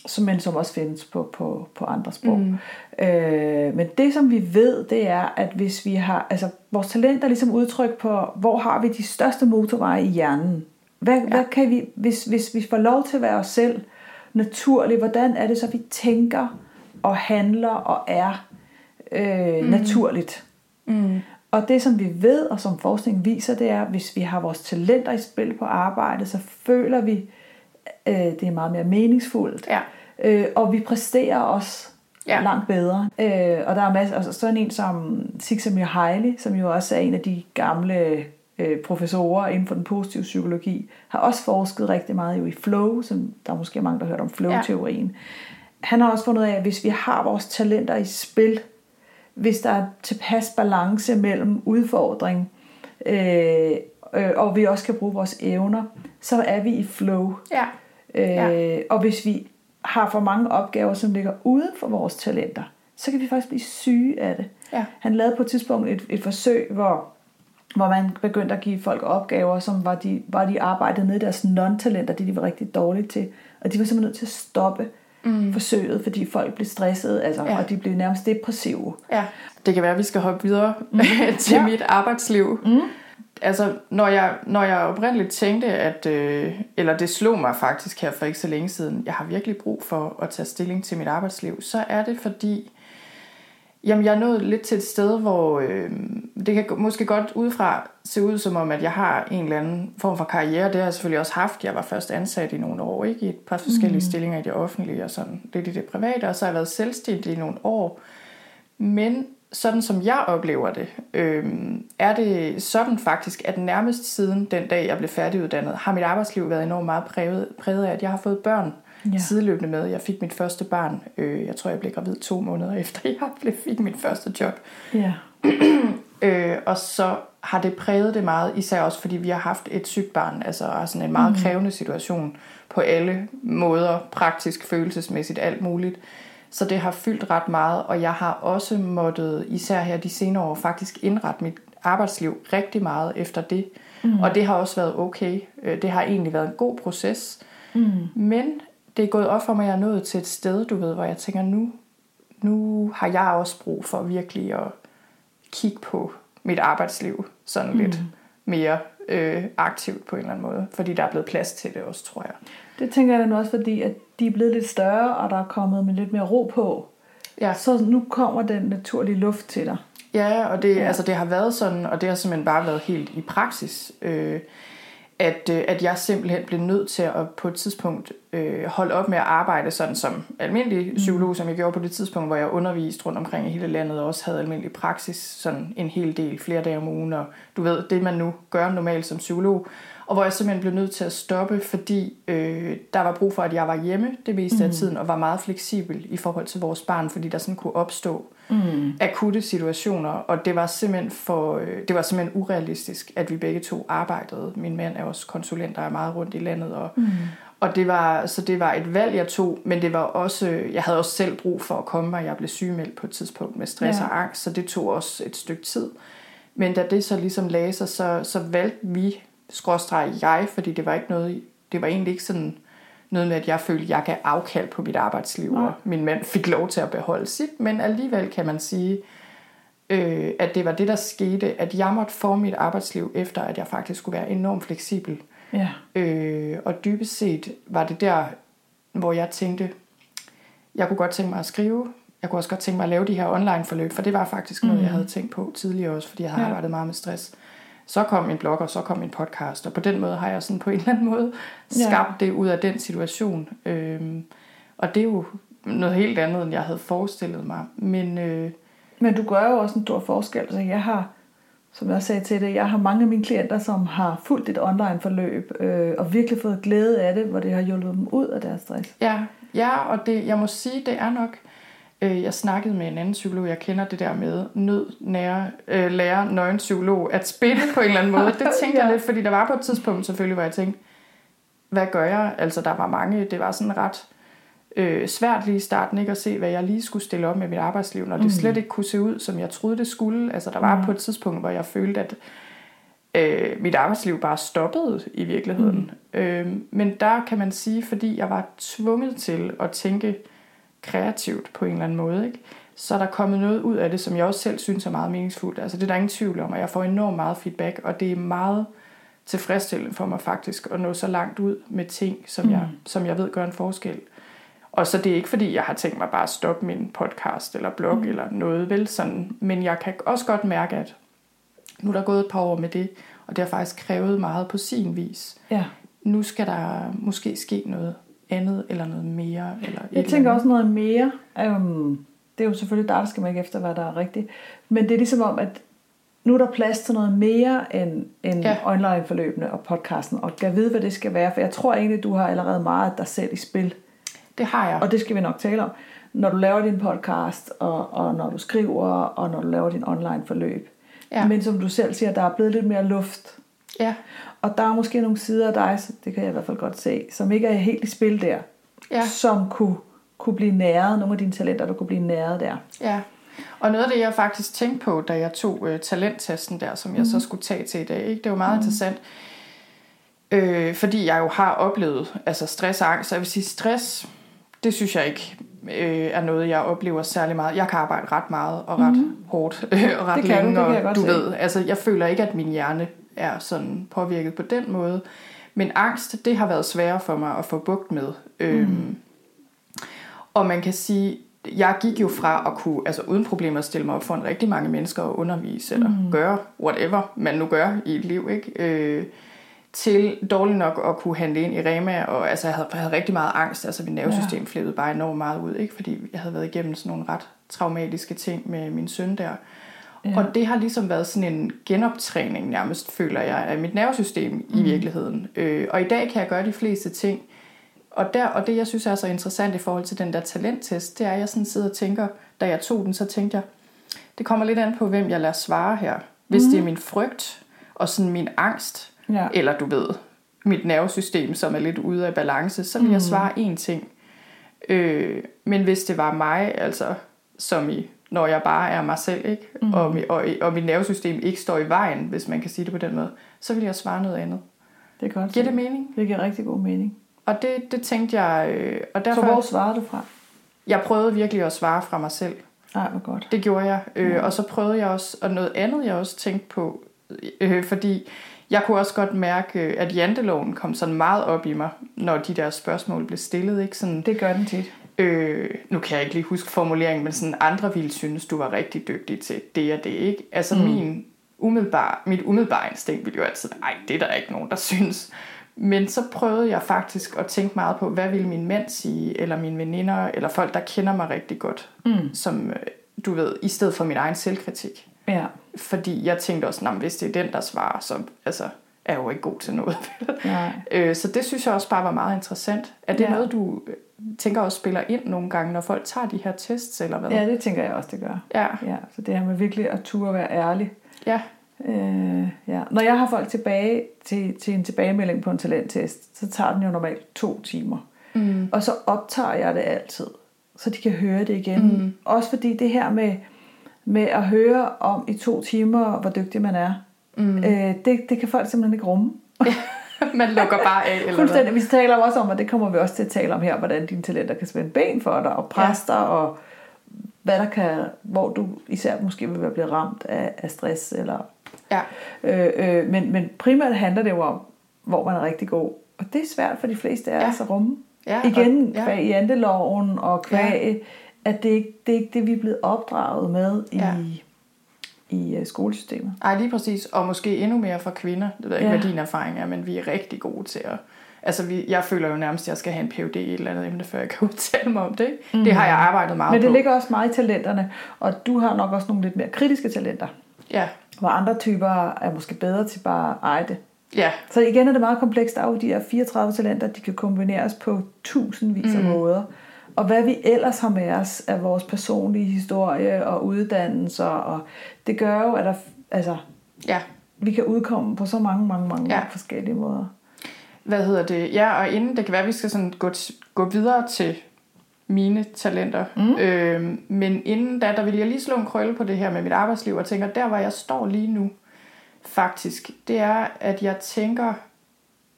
som, men som også findes på, på, på andre sprog. Mm. Øh, men det som vi ved, det er, at hvis vi har, altså vores talent er ligesom udtryk på, hvor har vi de største motorveje i hjernen. Hvad, ja. hvad kan vi, hvis, hvis vi får lov til at være os selv naturligt, hvordan er det så, vi tænker og handler og er øh, mm. naturligt? Mm. Og det, som vi ved, og som forskningen viser, det er, at hvis vi har vores talenter i spil på arbejde, så føler vi, øh, det er meget mere meningsfuldt. Ja. Øh, og vi præsterer også Ja. langt bedre. Øh, og der er masser, altså sådan en som Csikszentmihalyi, som jo også er en af de gamle øh, professorer inden for den positive psykologi, har også forsket rigtig meget jo i flow, som der er måske mange, der har hørt om flow-teorien. Ja. Han har også fundet af, at hvis vi har vores talenter i spil, hvis der er tilpas balance mellem udfordring, øh, øh, og vi også kan bruge vores evner, så er vi i flow. Ja. Øh, Ja. Og hvis vi har for mange opgaver, som ligger uden for vores talenter, så kan vi faktisk blive syge af det. Ja. Han lavede på et tidspunkt et, et forsøg, hvor, hvor man begyndte at give folk opgaver, som var de, var de arbejdede ned i deres non-talenter, det de var rigtig dårlige til. Og de var simpelthen nødt til at stoppe mm. forsøget, fordi folk blev stressede, altså, Ja. og de blev nærmest depressive. Ja, det kan være, at vi skal hoppe videre mm. <laughs> til. Ja. mit arbejdsliv. Mm. Altså, når jeg, når jeg oprindeligt tænkte, at, øh, eller det slog mig faktisk her for ikke så længe siden, jeg har virkelig brug for at tage stilling til mit arbejdsliv, så er det fordi, jamen jeg er nået lidt til et sted, hvor øh, det kan måske godt udefra se ud som om, at jeg har en eller anden form for karriere. Det har jeg selvfølgelig også haft. Jeg var først ansat i nogle år, ikke? i et par forskellige mm. stillinger i det offentlige og sådan lidt i det private, og så har jeg været selvstændig i nogle år. Men sådan som jeg oplever det, øh, er det sådan faktisk, at nærmest siden den dag, jeg blev færdiguddannet, har mit arbejdsliv været enormt meget præget, præget af, at jeg har fået børn ja. Sideløbende med. Jeg fik mit første barn, øh, jeg tror, jeg blev gravid to måneder <laughs> efter, jeg fik mit første job. Ja. <clears throat> Øh, og så har det præget det meget, især også fordi vi har haft et sygt barn, altså sådan en meget mm. krævende situation på alle måder, praktisk, følelsesmæssigt, alt muligt. Så det har fyldt ret meget, og jeg har også måttet, især her de senere år, faktisk indrette mit arbejdsliv rigtig meget efter det. Mm. Og det har også været okay. Øh, Det har egentlig været en god proces. Mm. Men det er gået op for mig, at jeg er nået til et sted, du ved, hvor jeg tænker, nu, nu har jeg også brug for virkelig at kigge på mit arbejdsliv sådan mm. lidt mere øh, aktivt på en eller anden måde. Fordi der er blevet plads til det også, tror jeg. Det tænker jeg nu også, fordi at de er blevet lidt større, og der er kommet med lidt mere ro på. Ja. Så nu kommer den naturlige luft til dig. Ja, og det, ja. Altså, det har været sådan, og det har simpelthen bare været helt i praksis, øh, at, øh, at jeg simpelthen blev nødt til at på et tidspunkt øh, holde op med at arbejde sådan som almindelig psykolog, som jeg gjorde på det tidspunkt, hvor jeg underviste rundt omkring i hele landet, og også havde almindelig praksis sådan en hel del, flere dage om ugen, og du ved, det man nu gør normalt som psykolog, og hvor jeg simpelthen blev nødt til at stoppe, fordi øh, der var brug for, at jeg var hjemme det meste af tiden, og var meget fleksibel i forhold til vores barn, fordi der sådan kunne opstå mm. akutte situationer, og det var simpelthen for, øh, det var simpelthen urealistisk, at vi begge to arbejdede. Min mand er også konsulent, der er meget rundt i landet, og, mm. og det var, så det var et valg, jeg tog, men det var også, jeg havde også selv brug for at komme, og jeg blev sygemeldt på et tidspunkt med stress Ja. og angst, så det tog også et stykke tid. Men da det så ligesom lagde sig, så, så valgte vi, skråstreg jeg, fordi det var ikke noget, det var egentlig ikke sådan noget med, at jeg følte, at jeg kan afkald på mit arbejdsliv, Nej. og min mand fik lov til at beholde sit, men alligevel kan man sige, øh, at det var det, der skete, at jeg måtte forme mit arbejdsliv efter, at jeg faktisk skulle være enormt fleksibel. Ja. Øh, og dybest set var det der, hvor jeg tænkte, jeg kunne godt tænke mig at skrive, jeg kunne også godt tænke mig at lave de her online forløb, for det var faktisk noget, jeg havde tænkt på tidligere også, fordi jeg havde Ja. arbejdet meget med stress. Så kom min blog, og så kom min podcast, og på den måde har jeg sådan på en eller anden måde Ja. skabt det ud af den situation. Øhm, og det er jo noget helt andet, end jeg havde forestillet mig. Men øh, Men du gør jo også en stor forskel. Så jeg har, som jeg sagde til det, jeg har mange af mine klienter, som har fulgt et online forløb, øh, og virkelig fået glæde af det, hvor det har hjulpet dem ud af deres stress. Ja, ja og det, jeg må sige, det er nok... Øh, jeg snakkede med en anden psykolog, jeg kender det der med nød, nære, øh, lære nøgen psykolog at spille på en eller anden måde. Det <laughs> tænkte jeg Ja. lidt, fordi der var på et tidspunkt selvfølgelig, hvor jeg tænkte, hvad gør jeg? Altså der var mange, det var sådan ret øh, svært lige i starten ikke at se, hvad jeg lige skulle stille op med mit arbejdsliv, når det slet ikke kunne se ud, som jeg troede, det skulle. Altså der var på et tidspunkt, hvor jeg følte, at øh, mit arbejdsliv bare stoppede i virkeligheden. Mm. Øh, men der kan man sige, fordi jeg var tvunget til at tænke kreativt på en eller anden måde, ikke? så er der kommet noget ud af det, som jeg også selv synes er meget meningsfuldt. Altså det er der ingen tvivl om, og jeg får enormt meget feedback, og det er meget tilfredsstillende for mig faktisk at nå så langt ud med ting, som, mm. jeg, som jeg ved gør en forskel. Og så det er ikke fordi, jeg har tænkt mig bare at stoppe min podcast eller blog mm. eller noget, vel sådan. Men jeg kan også godt mærke, at nu er der gået et par år med det, og det har faktisk krævet meget på sin vis. Ja. Nu skal der måske ske noget andet eller noget mere? Eller jeg tænker også noget mere. Um, det er jo selvfølgelig dig, der skal mærke efter, hvad der er rigtigt. Men det er ligesom om, at nu er der plads til noget mere end, end ja. online-forløbene og podcasten. Og jeg ved, hvad det skal være, for jeg tror egentlig, du har allerede meget af dig selv i spil. Det har jeg. Og det skal vi nok tale om. Når du laver din podcast, og, og når du skriver, og når du laver din online-forløb. Ja. Men som du selv siger, der er blevet lidt mere luft. Ja, Og der er måske nogle sider af dig, det kan jeg i hvert fald godt se, som ikke er helt i spil der. Ja. Som kunne, kunne blive næret, nogle af dine talenter, der kunne blive næret der. ja. Og noget af det, jeg faktisk tænkte på, da jeg tog øh, talenttesten der, som jeg Mhm. så skulle tage til i dag, ikke? det var meget mm. interessant. Øh, fordi jeg jo har oplevet altså stress og angst. Jeg vil sige, stress, det synes jeg ikke øh, er noget, jeg oplever særlig meget. Jeg kan arbejde ret meget og ret mm. hårdt øh, <laughs> og ret Mhm. Det kan du, længe. det og du se. ved, altså jeg føler ikke, at min hjerne er sådan påvirket på den måde. Men angst, det har været sværere for mig at få bugt med. Øhm, Mhm. og man kan sige, jeg gik jo fra at kunne, altså uden problemer, stille mig op for en rigtig mange mennesker og undervise, eller mm. gøre whatever man nu gør i et liv, ikke? Øh, til dårligt nok at kunne handle ind i Rema, og altså jeg havde, jeg havde rigtig meget angst, altså mit nervesystem ja. flippede bare enormt meget ud, ikke? Fordi jeg havde været igennem sådan nogle ret traumatiske ting med min søn der. Ja. Og det har ligesom været sådan en genoptræning nærmest, føler jeg, af mit nervesystem mm. i virkeligheden. Øh, og i dag kan jeg gøre de fleste ting, og, der, og det, jeg synes er så interessant i forhold til den der talenttest, det er, at jeg sådan sidder og tænker, da jeg tog den, så tænkte jeg, det kommer lidt an på, hvem jeg lader svare her. Hvis mm. det er min frygt og sådan min angst, Ja. eller du ved, mit nervesystem, som er lidt ude af balance, så vil jeg svare én ting. Øh, men hvis det var mig, altså som i, når jeg bare er mig selv, ikke? Mm. Og, og, og mit nervesystem ikke står i vejen, hvis man kan sige det på den måde, så vil jeg svare noget andet. Det kan godt Giver det mening? Det giver rigtig god mening. Og det, det tænkte jeg, øh, og Derfor... Så hvor svarer du fra? Jeg prøvede virkelig at svare fra mig selv. Nej, hvor godt. Det gjorde jeg. Øh, og så prøvede jeg også, og noget andet jeg også tænkte på, øh, fordi jeg kunne også godt mærke, øh, at janteloven kom sådan meget op i mig, når de der spørgsmål blev stillet. Ikke? Sådan, Det gør den tit. Øh, nu kan jeg ikke lige huske formuleringen, men sådan andre ville synes, du var rigtig dygtig til det og det. Ikke? Altså mm. min umiddelbare, mit umiddelbare instinkt ville jo altid være, ej, det er der ikke nogen, der <laughs> synes. Men så prøvede jeg faktisk at tænke meget på, hvad ville min mand sige, eller mine veninder, eller folk, der kender mig rigtig godt, Mm. som, øh, du ved, i stedet for min egen selvkritik. Ja. Fordi jeg tænkte også, hvis det er den, der svarer, så altså, er jeg jo ikke god til noget. Nej. <laughs> Øh, så det synes jeg også bare var meget interessant. Er det Ja. noget, du tænker også spiller ind nogle gange, når folk tager de her tests, eller hvad? ja, det tænker jeg også, det gør. Ja, Ja, så det her med virkelig at turde være ærlig. ja, Øh, ja. Når jeg har folk tilbage til, til en tilbagemelding på en talenttest, så tager den jo normalt to timer. Mm. Og så optager jeg det altid, så de kan høre det igen. Mm. Også fordi det her med, med at høre om i to timer, hvor dygtig man er, mm. øh, det, det kan folk simpelthen ikke rumme. <laughs> <laughs> man lukker bare af, eller? Fuldstændig. Vi taler også om, og det kommer vi også til at tale om her, hvordan dine talenter kan spænde ben for dig, og presse dig, og hvad der kan, hvor du især måske vil være blevet ramt af, af stress. Eller, Ja, øh, øh, men, men primært handler det jo om, hvor man er rigtig god. Og det er svært for de fleste af Ja. os at rumme. Ja, Igen, og- ja. kvæg i janteloven, og kvæg, at det, ikke, det er ikke det, vi er blevet opdraget med Ja. i uh, skolesystemet. Ej, lige præcis. Og måske endnu mere for kvinder. Det ved jeg ikke, Ja. hvad din erfaring er, men vi er rigtig gode til at... Altså, vi, jeg føler jo nærmest, at jeg skal have en PhD i et eller andet emne, før jeg kan <laughs> udtale mig om det. Ikke? Mm. Det har jeg arbejdet meget Men det på. ligger også meget i talenterne, og du har nok også nogle lidt mere kritiske talenter. Ja, Hvor andre typer er måske bedre til bare at eje det. ja, Så igen er det meget komplekst. Jo de her 34 talenter, de kan kombineres på tusindvis af mm. måder. Og hvad vi ellers har med os af vores personlige historie og uddannelser, og det gør jo, at der, altså, ja. vi kan udkomme på så mange, mange, mange Ja. forskellige måder. Hvad hedder det? Ja, og inden det kan være, at vi skal sådan gå, gå videre til mine talenter. Mm. Øhm, men inden da, der vil jeg lige slå en krølle på det her med mit arbejdsliv, og tænker, der hvor jeg står lige nu, faktisk, det er, at jeg tænker,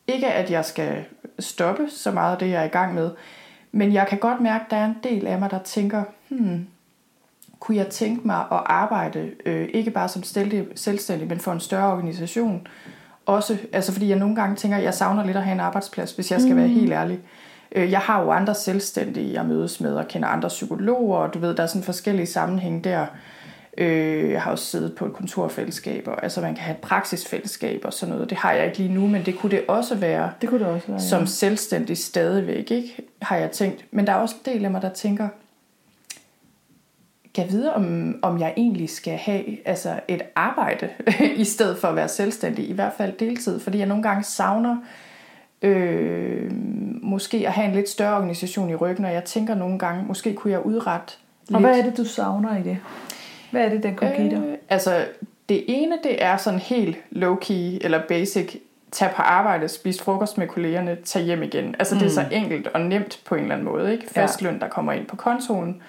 ikke at jeg skal stoppe så meget af det, jeg er i gang med, men jeg kan godt mærke, at der er en del af mig, der tænker, hmm, kunne jeg tænke mig at arbejde, øh, ikke bare som selvstændig, men for en større organisation. Også, altså fordi jeg nogle gange tænker, at jeg savner lidt at have en arbejdsplads, hvis jeg skal mm. være helt ærlig. Øh, jeg har jo andre selvstændige, jeg mødes med, og kender andre psykologer, og du ved, der er sådan forskellige sammenhænge der. Øh, jeg har også siddet på et kontorfællesskab, og altså man kan have et praksisfællesskab og sådan noget. Det har jeg ikke lige nu, men det kunne det også være. Det kunne det også være, Som ja. selvstændig stadigvæk, ikke? Har jeg tænkt. Men der er også en del af mig, der tænker, kan vide, om, om jeg egentlig skal have altså et arbejde, <laughs> i stedet for at være selvstændig, i hvert fald deltid, fordi jeg nogle gange savner øh, måske at have en lidt større organisation i ryggen, og jeg tænker nogle gange, måske kunne jeg udrette lidt. Og hvad er det, du savner i det? Hvad er det, den kunne give dig? Øh, altså, det ene, det er sådan helt low-key, eller basic, tage på arbejde, spise frokost med kollegerne, tage hjem igen. Altså, mm. det er så enkelt og nemt på en eller anden måde, ikke? Fast løn, der kommer ind på kontoen.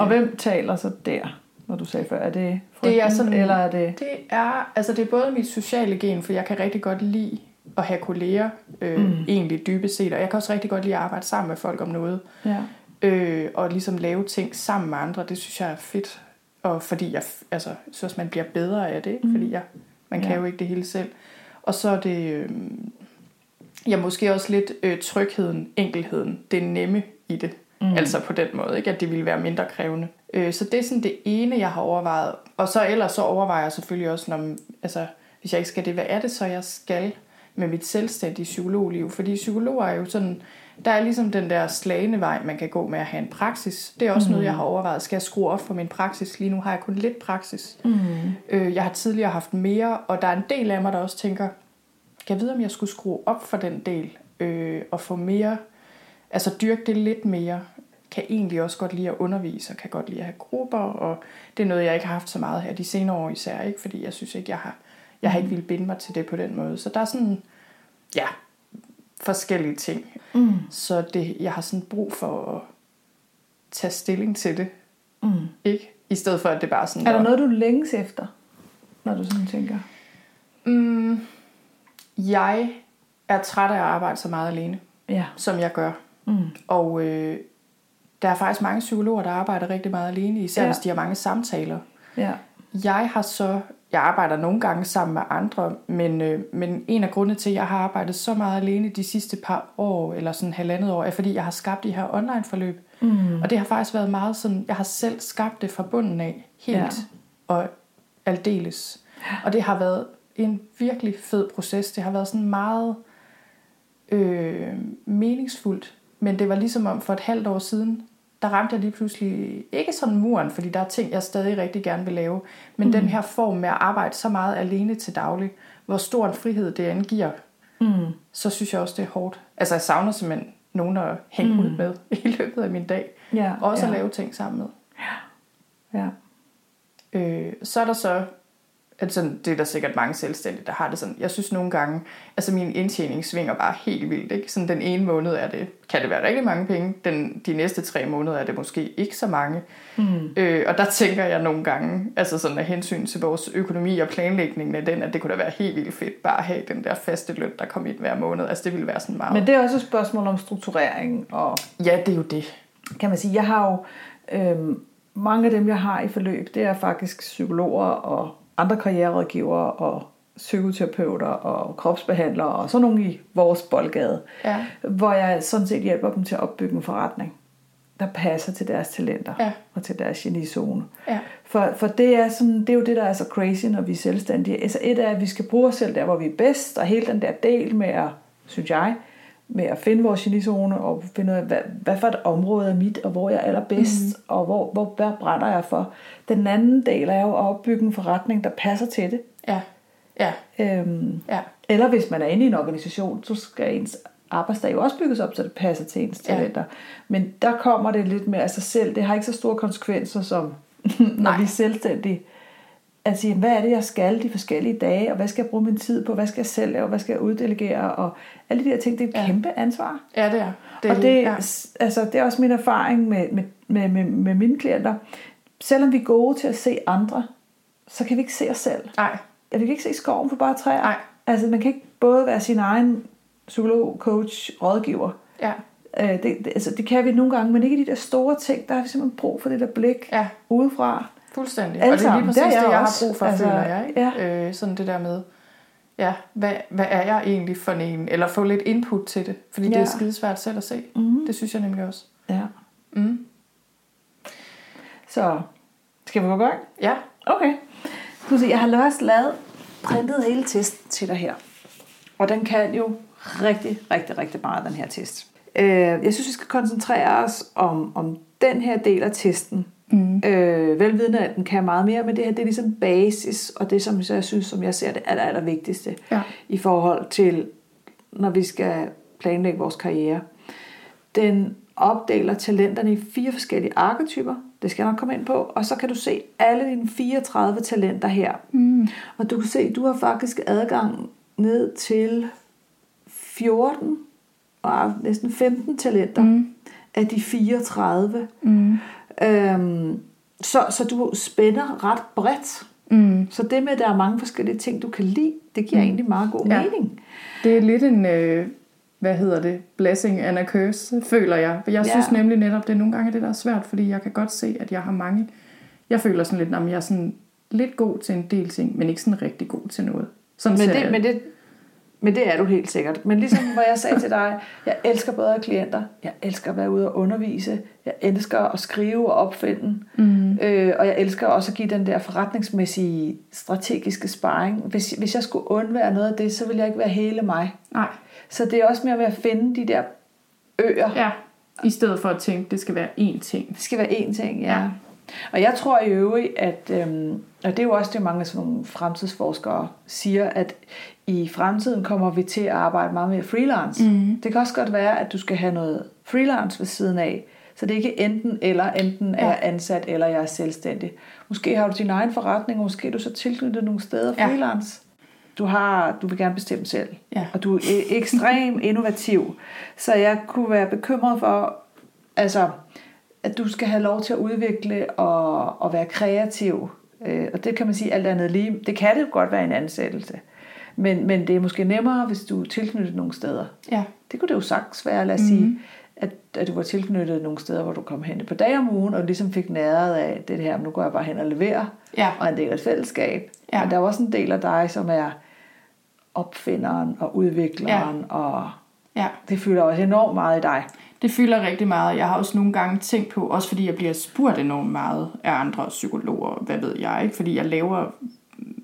Og hvem taler så der, når du sagde før? Er det frygten, det er sådan, eller er det... Det er, altså det er både mit sociale gen, for jeg kan rigtig godt lide at have kolleger, øh, mm. egentlig dybest set, og jeg kan også rigtig godt lide at arbejde sammen med folk om noget. Ja. Øh, og ligesom lave ting sammen med andre, det synes jeg er fedt. Og fordi jeg altså, synes, man bliver bedre af det, ikke? fordi jeg, man kan Ja. jo ikke det hele selv. Og så er det, øh, ja, måske også lidt øh, trygheden, enkelheden, det nemme i det. Mm. Altså på den måde, ikke? at det ville være mindre krævende. Øh, så det er sådan det ene, jeg har overvejet. Og så ellers så overvejer jeg selvfølgelig også, når, altså, hvis jeg ikke skal det, hvad er det så, jeg skal med mit selvstændige psykologliv? Fordi psykologer er jo sådan, der er ligesom den der slagende vej, man kan gå med at have en praksis. Det er også mm. noget, jeg har overvejet. Skal jeg skrue op for min praksis? Lige nu har jeg kun lidt praksis. Mm. Øh, jeg har tidligere haft mere, og der er en del af mig, der også tænker, kan jeg vide, om jeg skulle skrue op for den del, øh, og få mere, altså dyrke det lidt mere, kan egentlig også godt lide at undervise, og kan godt lide at have grupper, og det er noget, jeg ikke har haft så meget her de senere år især, ikke? fordi jeg synes ikke, jeg har, jeg har ikke ville binde mig til det på den måde. Så der er sådan, ja, forskellige ting. Mm. Så det, jeg har sådan brug for at tage stilling til det, Mm. ikke? I stedet for, at det bare sådan... Er der "Nå, noget, du længes efter, når du sådan tænker? Mm, jeg er træt af at arbejde så meget alene, Ja. som jeg gør. Mm. Og øh, der er faktisk mange psykologer, der arbejder rigtig meget alene, især ja. hvis de har mange samtaler. Ja. Jeg har så, jeg arbejder nogle gange sammen med andre, men, øh, men en af grundene til, at jeg har arbejdet så meget alene de sidste par år, eller sådan halvandet år, er fordi, jeg har skabt de her online-forløb. Mm. Og det har faktisk været meget sådan, jeg har selv skabt det fra bunden af, helt Ja. og aldeles. Og det har været en virkelig fed proces. Det har været sådan meget øh, meningsfuldt. Men det var ligesom om for et halvt år siden, der ramte jeg lige pludselig, ikke sådan muren, fordi der er ting, jeg stadig rigtig gerne vil lave, men mm. den her form med at arbejde så meget alene til daglig, hvor stor en frihed det angiver, Mm. så synes jeg også, det er hårdt. Altså jeg savner simpelthen nogen at hænge Mm. ud med <laughs> i løbet af min dag. Ja. Og også ja. at lave ting sammen med. Ja. Øh, så er der så, altså det er der sikkert mange selvstændige, der har det sådan. Jeg synes nogle gange, altså min indtjening svinger bare helt vildt. Ikke? Sådan den ene måned er det, kan det være rigtig mange penge. Den, de næste tre måneder er det måske ikke så mange. Mm. Øh, og der tænker jeg nogle gange, altså sådan af hensyn til vores økonomi og planlægningen af den, at det kunne da være helt vildt fedt bare at have den der faste løn, der kom ind hver måned. Altså det ville være sådan meget. Men det er også et spørgsmål om strukturering. Og Ja, det er jo det. kan man sige, jeg har jo øhm, mange af dem, jeg har i forløb, det er faktisk psykologer og andre karriererådgivere og psykoterapeuter og kropsbehandlere og sådan nogle i vores boldgade, Ja. hvor jeg sådan set hjælper dem til at opbygge en forretning, der passer til deres talenter Ja. og til deres genizone. Ja. For, for det, er sådan, det er jo det, der er så crazy, når vi er selvstændige. Altså et er, at vi skal bruge os selv der, hvor vi er bedst, og hele den der del med at, synes jeg, med at finde vores genizone, og finde ud af, hvad, hvad for et område er mit, og hvor jeg er allerbedst, mm. og hvor, hvor, hvad brænder jeg for. Den anden del er jo at opbygge en forretning, der passer til det. Ja. Ja. Øhm, Ja. eller hvis man er inde i en organisation, så skal ens arbejdsdag jo også bygges op, så det passer til ens Ja. talenter. Men der kommer det lidt mere af sig selv. Det har ikke så store konsekvenser, som <laughs> når Nej. vi er selvstændige. At sige, hvad er det, jeg skal de forskellige dage, og hvad skal jeg bruge min tid på, hvad skal jeg selv lave, hvad skal jeg uddelegere, og alle de der ting, det er et ja. Kæmpe ansvar. Ja, det er. Det, og det, ja. altså, det er også min erfaring med, med, med, med, med mine klienter. Selvom vi er gode til at se andre, så kan vi ikke se os selv. Nej. Ja, vi kan ikke se skoven for bare træer. Nej. Altså, man kan ikke både være sin egen psykolog, coach, rådgiver. Ja. Øh, det, det, altså, det kan vi nogle gange, men ikke i de der store ting. Der har vi simpelthen brug for det der blik Ja. udefra. Fuldstændig. Alle og det er lige præcis Det det, er jeg jeg har brug for, Altså, føler jeg. Ikke? Ja. Øh, sådan det der med, ja, hvad, hvad er jeg egentlig for en? Eller få lidt input til det. Fordi ja. det er skidesvært selv at se. Mhm. Det synes jeg nemlig også. Ja. Mm. Så Skal vi gå i gang? Ja. Okay. Du se, jeg har også lavet printet hele testen til dig her. Og den kan jo rigtig, rigtig, rigtig meget, den her test. Øh, jeg synes, vi skal koncentrere os om, om den her del af testen. Mm. Øh, velvidende, at den kan meget mere, men det her det er ligesom basis, og det som jeg synes, som jeg ser det, er det aller vigtigste Ja. i forhold til, når vi skal planlægge vores karriere. Den opdeler talenterne i fire forskellige arketyper. Det skal jeg nok komme ind på. Og så kan du se alle dine 34 talenter her. Mm. Og du kan se, du har faktisk adgang ned til 14 og næsten 15 talenter Mm. af de 34. Mm. Øhm, så, så du spænder ret bredt. Mm. Så det med, at der er mange forskellige ting, du kan lide, det giver mm. egentlig meget god Ja. mening. Det er lidt en, øh, hvad hedder det, blessing and a curse, føler jeg. Jeg Ja. synes nemlig netop, det er nogle gange det, der er svært, fordi jeg kan godt se, at jeg har mange... Jeg føler sådan lidt, at jeg er sådan lidt god til en del ting, men ikke sådan rigtig god til noget. Sådan Men det, jeg men, det, men det er du helt sikkert. Men ligesom hvor jeg sagde til dig, jeg elsker bedre klienter, jeg elsker at være ude og undervise, jeg elsker at skrive og opfinde, Mm. øh, og jeg elsker også at give den der forretningsmæssige, strategiske sparring. Hvis, hvis jeg skulle undvære noget af det, så ville jeg ikke være hele mig. Nej, Så det er også mere ved at finde de der øer. ja. I stedet for at tænke, det skal være én ting. Det skal være én ting. Ja. ja. Og jeg tror i øvrigt, at, øhm, og det er jo også det, mange sådan nogle fremtidsforskere siger, at i fremtiden kommer vi til at arbejde meget mere freelance. Mm. Det kan også godt være, at du skal have noget freelance ved siden af, så det er ikke enten eller, enten er jeg ansat, eller jeg er selvstændig. Måske har du din egen forretning, og måske er du så tilknyttet nogle steder Ja. freelance. Du, har, du vil gerne bestemme selv, Ja. og du er e- ekstremt innovativ. Så jeg kunne være bekymret for, altså, at du skal have lov til at udvikle og, og være kreativ. Øh, og det kan man sige alt andet lige. Det kan det jo godt være en ansættelse. Men, men det er måske nemmere, hvis du er tilknyttet nogle steder. Ja. Det kunne det jo sagtens være, lad os Mhm. sige, at, at du var tilknyttet nogle steder, hvor du kom hen på dag om ugen, og ligesom fik næret af det her, nu går jeg bare hen og leverer, Ja. og er en del af et fællesskab. Ja. Men der er også en del af dig, som er opfinderen og udvikleren, ja. og Ja. det fylder også enormt meget i dig. Det fylder rigtig meget. Jeg har også nogle gange tænkt på, også fordi jeg bliver spurgt enormt meget af andre psykologer, hvad ved jeg, ikke? Fordi jeg laver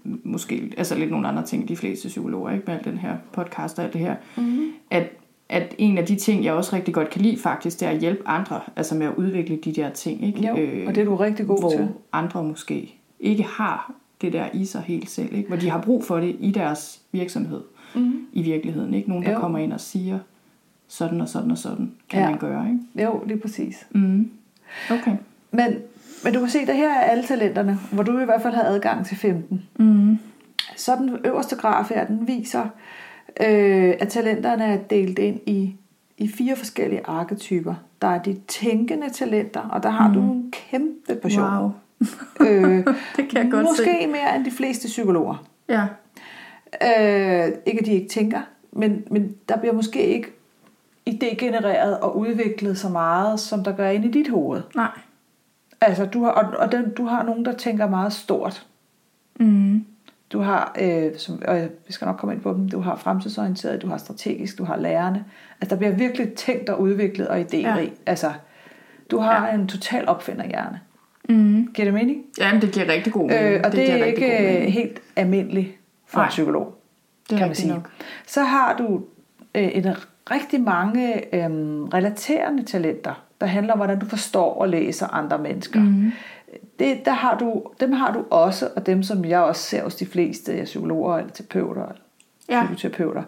måske altså lidt nogle andre ting, de fleste psykologer, ikke? Med al den her podcast og alt det her. Mm-hmm. At, at en af de ting, jeg også rigtig godt kan lide faktisk, det er at hjælpe andre, altså med at udvikle de der ting, ikke? Jo, og det er du rigtig god hvor til. andre måske ikke har det der i sig helt selv, ikke? Hvor de har brug for det i deres virksomhed Mm. i virkeligheden, ikke? Nogen, der Jo. kommer ind og siger, sådan og sådan og sådan kan Ja. man gøre, ikke? Jo, lige præcis. Mm. Okay. Men, men du kan se, at her er alle talenterne, hvor du i hvert fald har adgang til 15. Mm. Så den øverste graf her, den viser, øh, at talenterne er delt ind i, i fire forskellige arketyper. Der er de tænkende talenter, og der har mm. du en kæmpe passion. Wow. Øh, <laughs> Det kan jeg godt måske se. mere end de fleste psykologer. Ja. Øh, ikke at de ikke tænker, men, men der bliver måske ikke idégenereret og udviklet så meget, som der gør inde i dit hoved. Nej. Altså, du har, og, og den, du har nogen, der tænker meget stort. Mm. Du har, øh, som, og vi skal nok komme ind på dem, du har fremtidsorienteret, du har strategisk, du har lærerne. Altså, der bliver virkelig tænkt og udviklet og idérig. Ja. Altså, du har Ja. en total opfinderhjerne. Mm. Giver det mening? Jamen, det giver rigtig god mening. Øh, og det, det er ikke mening. helt almindeligt for Nej. en psykolog. det er kan man sige. nok. Så har du øh, en rigtig mange øh, relaterende talenter, der handler om, hvordan du forstår og læser andre mennesker. Mm. Det, der har du, dem har du også, og dem som jeg også ser hos de fleste psykologer eller terapeuter, Ja. psykoterapeuter,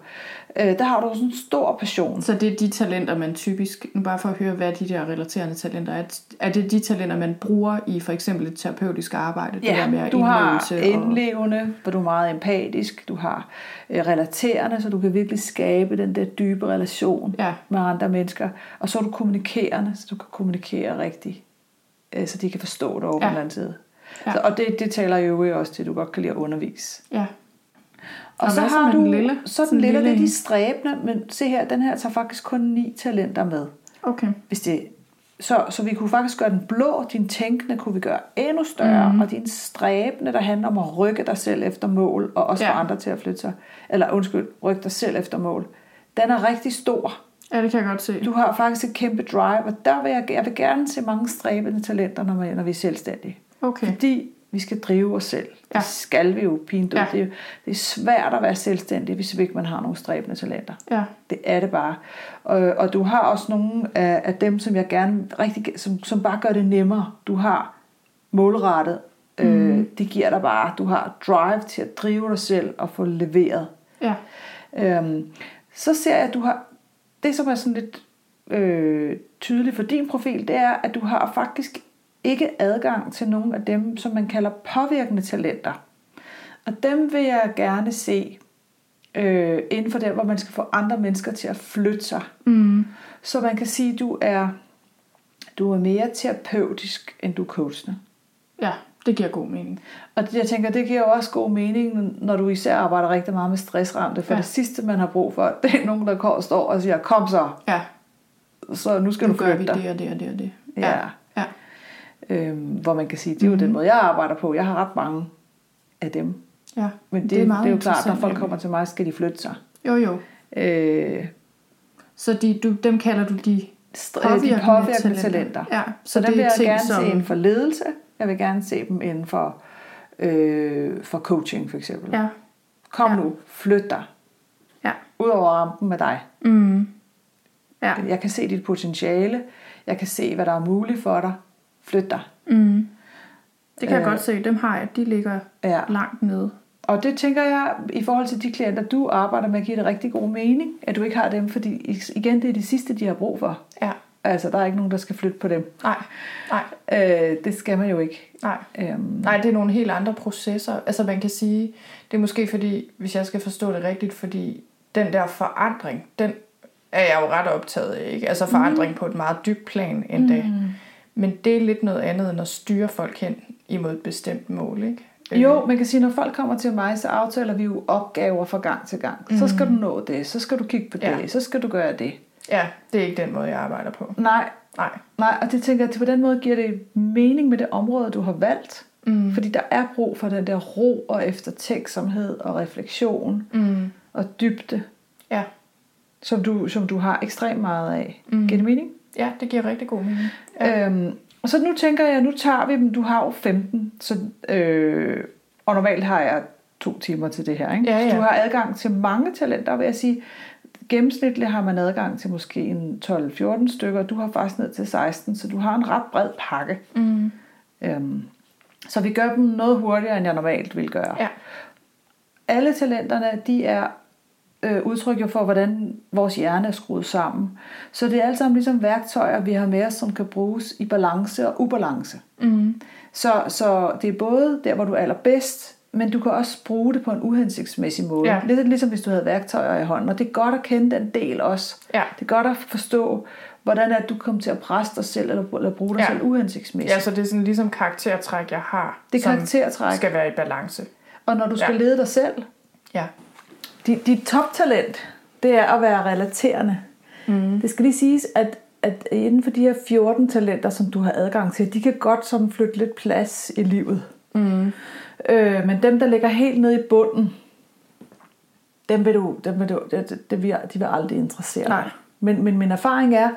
øh, der har du sådan en stor passion. Så det er de talenter, man typisk, nu bare for at høre, hvad de der relaterende talenter er, er det de talenter, man bruger i for eksempel et terapeutisk arbejde? det der med Ja, du har indlevelse og- indlevende, hvor du er meget empatisk, du har øh, relaterende, så du kan virkelig skabe den der dybe relation Ja. med andre mennesker. Og så er du kommunikerende, så du kan kommunikere rigtigt, øh, så de kan forstå dig over Ja. ja. den anden side. Ja. Ja. Så, og det, det taler jo også til, at du godt kan lide at undervise. Ja. Og, Og så har du, den lille? så Sådan den lille, en det er lille de stræbende, men se her, den her tager faktisk kun ni talenter med. Okay. Hvis det, så, så vi kunne faktisk gøre den blå, din tænkende kunne vi gøre endnu større, mm. og din stræbende, der handler om at rykke dig selv efter mål, og også ja. få andre til at flytte sig, eller undskyld, rykke dig selv efter mål, den er rigtig stor. Ja, det kan jeg godt se. Du har faktisk et kæmpe drive, og der vil jeg, jeg vil gerne se mange stræbende talenter, når, man, når vi er selvstændige. Okay. Fordi vi skal drive os selv. Ja. Det skal vi jo pinligt. Ja. Det, er, det er svært at være selvstændig, hvis ikke man har nogle stræbende talenter. Ja. Det er det bare. Og, og du har også nogle af, af dem, som jeg gerne rigtig, som, som bare gør det nemmere. Du har målrettet. Mm. Øh, det giver dig bare, du har drive til at drive dig selv og få leveret. Ja. Øhm, så ser jeg, at du har, det som er sådan lidt øh, tydeligt for din profil, det er, at du har faktisk ikke adgang til nogle af dem, som man kalder påvirkende talenter. Og dem vil jeg gerne se øh, inden for der, hvor man skal få andre mennesker til at flytte sig. Mm. Så man kan sige, at du er, du er mere terapeutisk, end du er coachende. Ja, det giver god mening. Og jeg tænker, det giver jo også god mening, når du især arbejder rigtig meget med stressramte. For Ja. det sidste, man har brug for, det er nogen, der står og siger, kom så, Ja, så nu skal nu du gør vi flytte dig. det og det og det og det. Ja. Ja. Øhm, hvor man kan sige, det er jo den måde, jeg arbejder på. Jeg har ret mange af dem. ja. Men det, det, er, meget det er jo klart, når folk kommer til mig, skal de flytte sig. Jo, jo. Øh, Så de, du, dem kalder du de øh, de påvirkende talenter. Ja, Så, så dem vil jeg ting, gerne som- se inden for ledelse. Jeg vil gerne se dem inden for, øh, for coaching, for eksempel. Ja. Kom Ja. nu, flyt dig. Ja. Ud over rampen med dig. Mm. Ja. Jeg kan se dit potentiale. Jeg kan se, hvad der er muligt for dig. Flyt dig. Mm. Det kan jeg Øh. godt se. Dem har jeg. De ligger Ja. langt nede. Og det tænker jeg, i forhold til de klienter, du arbejder med, giver det rigtig god mening, at du ikke har dem, fordi igen, det er de sidste, de har brug for. Ja. Altså, der er ikke nogen, der skal flytte på dem. Nej. Nej. Øh, det skal man jo ikke. Nej. Øhm, Nej, det er nogle helt andre processer. Altså man kan sige, det er måske fordi, hvis jeg skal forstå det rigtigt, fordi den der forandring, den er jeg jo ret optaget af. Ikke? Altså forandring mm. på et meget dybt plan endda. Mm. Men det er lidt noget andet end at styre folk hen imod et bestemt mål. Ikke? Jo, man kan sige, når folk kommer til mig, så aftaler vi jo opgaver fra gang til gang. Mm. Så skal du nå det, så skal du kigge på det, Ja. så skal du gøre det. Ja, det er ikke den måde, jeg arbejder på. Nej, Nej. nej, og det tænker jeg, på den måde giver det mening med det område, du har valgt. Mm. Fordi der er brug for den der ro og eftertænksomhed og refleksion Mm. og dybde, Ja. som du, som du har ekstremt meget af. Mm. Giver det mening? Ja, det giver rigtig god mening. Ja. Øhm, og så nu tænker jeg, nu tager vi dem. Du har jo 15, så, øh, og normalt har jeg to timer til det her. Ikke? Ja, ja. Så du har adgang til mange talenter, vil jeg sige. Gennemsnitligt har man adgang til måske en 12-14 stykker. Du har faktisk ned til 16, så du har en ret bred pakke. Mm. Øhm, så vi gør dem noget hurtigere, end jeg normalt vil gøre. Ja. Alle talenterne, de er øh, udtryk jo for, hvordan vores hjerne er skruet sammen. Så det er alt sammen ligesom værktøjer, vi har med os, som kan bruges i balance og ubalance. Mm. Så, så det er både der, hvor du er allerbedst, men du kan også bruge det på en uhensigtsmæssig måde. Ja. Lidt ligesom hvis du havde værktøjer i hånden. Og det er godt at kende den del også. Ja. Det er godt at forstå, hvordan er du kommer til at presse dig selv, eller, eller bruge dig Ja. selv uhensigtsmæssigt. ja, så det er sådan ligesom karaktertræk, jeg har, Det som karaktertræk. skal være i balance. Og når du skal Ja. lede dig selv, Ja. Dit, dit toptalent, det er at være relaterende. Mm. Det skal lige siges, at, at inden for de her 14 talenter, som du har adgang til, de kan godt sådan flytte lidt plads i livet. Mm. Øh, men dem, der ligger helt nede i bunden, dem vil du, dem vil du, det, det, vil, de vil aldrig interessere Nej. dig. Men, men min erfaring er,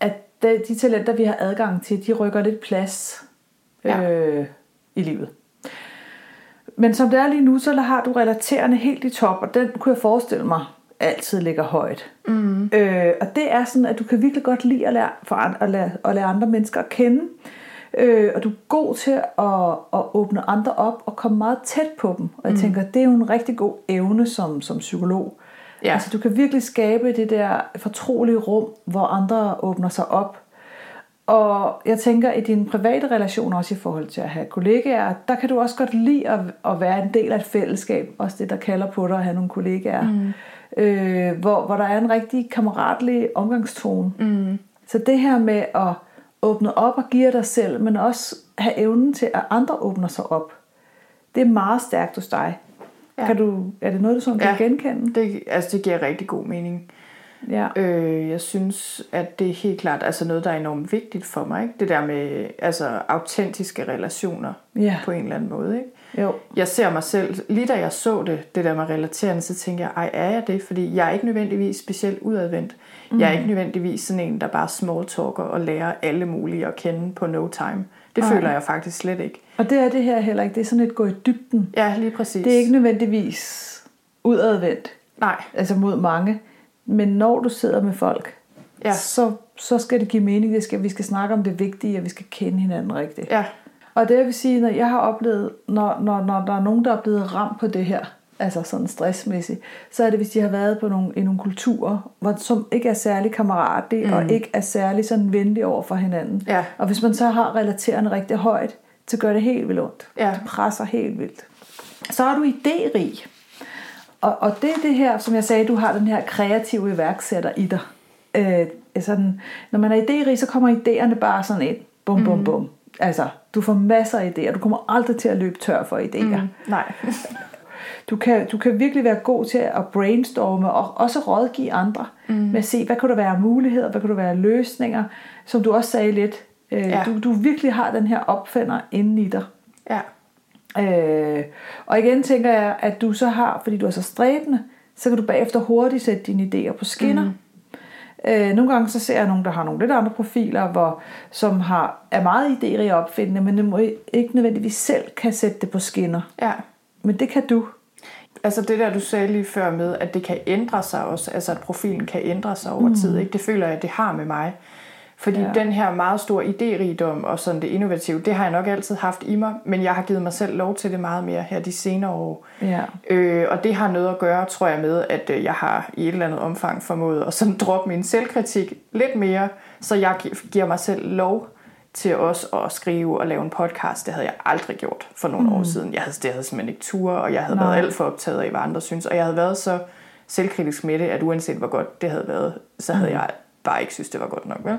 at de, de talenter, vi har adgang til, de rykker lidt plads Ja. øh, i livet. Men som det er lige nu, så har du relaterende helt i top, og den kunne jeg forestille mig altid ligger højt. Mm. Øh, og det er sådan, at du kan virkelig godt lide at lære, for at lære, at lære andre mennesker at kende. Øh, og du er god til at, at åbne andre op og komme meget tæt på dem. Og jeg mm. tænker, det er jo en rigtig god evne som, som psykolog. Ja. Altså du kan virkelig skabe det der fortrolige rum, hvor andre åbner sig op. Og jeg tænker, i dine private relationer, også i forhold til at have kollegaer, der kan du også godt lide at, at være en del af et fællesskab. Også det, der kalder på dig at have nogle kollegaer. Mm. Øh, hvor, hvor der er en rigtig kammeratlig omgangstone. Mm. Så det her med at åbne op og give dig selv, men også have evnen til, at andre åbner sig op, det er meget stærkt hos dig. Ja. Ja. Kan du, er det noget, du sådan kan Ja. genkende? Det, altså, det giver rigtig god mening. Ja. Øh, jeg synes, at det er helt klart altså noget, der er enormt vigtigt for mig. Ikke? Det der med altså, autentiske relationer Ja. på en eller anden måde. Ikke? Jo. Jeg ser mig selv, lige da jeg så det, det der med relaterende, så tænker jeg, ej, er jeg det? Fordi jeg er ikke nødvendigvis specielt udadvendt. Mm. Jeg er ikke nødvendigvis sådan en, der bare small talker og lærer alle mulige at kende på no time. Det Nej. føler jeg faktisk slet ikke. Og det er det her heller ikke. Det er sådan et gå i dybden. Ja, lige præcis. Det er ikke nødvendigvis udadvendt, Nej, altså mod mange. Men når du sidder med folk, Ja. så, så skal det give mening. Det skal, vi skal snakke om det vigtige, og vi skal kende hinanden rigtigt. ja, Og det vil sige, når jeg har oplevet, når, når, når der er nogen, der er blevet ramt på det her, altså sådan stressmæssigt, så er det, hvis de har været på nogle, i nogle kulturer, hvor, som ikke er særlig kammeratlige, mm. og ikke er særlig sådan venlige over for hinanden. Ja. Og hvis man så har relaterende rigtig højt, så gør det helt vildt ondt. Ja. Det presser helt vildt. Så er du idérig. Og, og det er det her, som jeg sagde, du har den her kreative iværksætter i dig. Øh, sådan, når man er idérig, så kommer idéerne bare sådan ind. Bum, bum, bum. Altså, du får masser af idéer. Du kommer aldrig til at løbe tør for idéer. Mm. nej. Du, kan, du kan virkelig være god til at brainstorme og også rådgive andre mm. med at se, hvad kunne der være muligheder, hvad kunne der være løsninger, som du også sagde lidt. Øh, Ja. du, du virkelig har den her opfinder inde i dig. Ja, Øh, og igen tænker jeg, at du så har, fordi du er så stræbende, så kan du bagefter hurtigt sætte dine idéer på skinner. Mm. Øh, nogle gange så ser jeg nogen, der har nogle lidt andre profiler, hvor, som har, er meget idérige og opfindende, men det må ikke nødvendigvis selv kan sætte det på skinner. ja. Men det kan du. Altså det der, du sagde lige før med, at det kan ændre sig også, altså at profilen kan ændre sig over mm. tid, ikke? det føler jeg, at det har med mig. Fordi Ja. den her meget store idérigdom og sådan det innovative, det har jeg nok altid haft i mig, men jeg har givet mig selv lov til det meget mere her de senere år. Ja. Øh, og det har noget at gøre, tror jeg, med, at øh, jeg har i et eller andet omfang formået at sådan droppe min selvkritik lidt mere, så jeg gi- giver mig selv lov til også at skrive og lave en podcast. Det havde jeg aldrig gjort for nogle mm. år siden. Jeg havde, det havde simpelthen ikke tur, og jeg havde Nej. Været alt for optaget af, hvad andre synes. Og jeg havde været så selvkritisk med det, at uanset hvor godt det havde været, så havde jeg bare ikke synes, det var godt nok. Vel?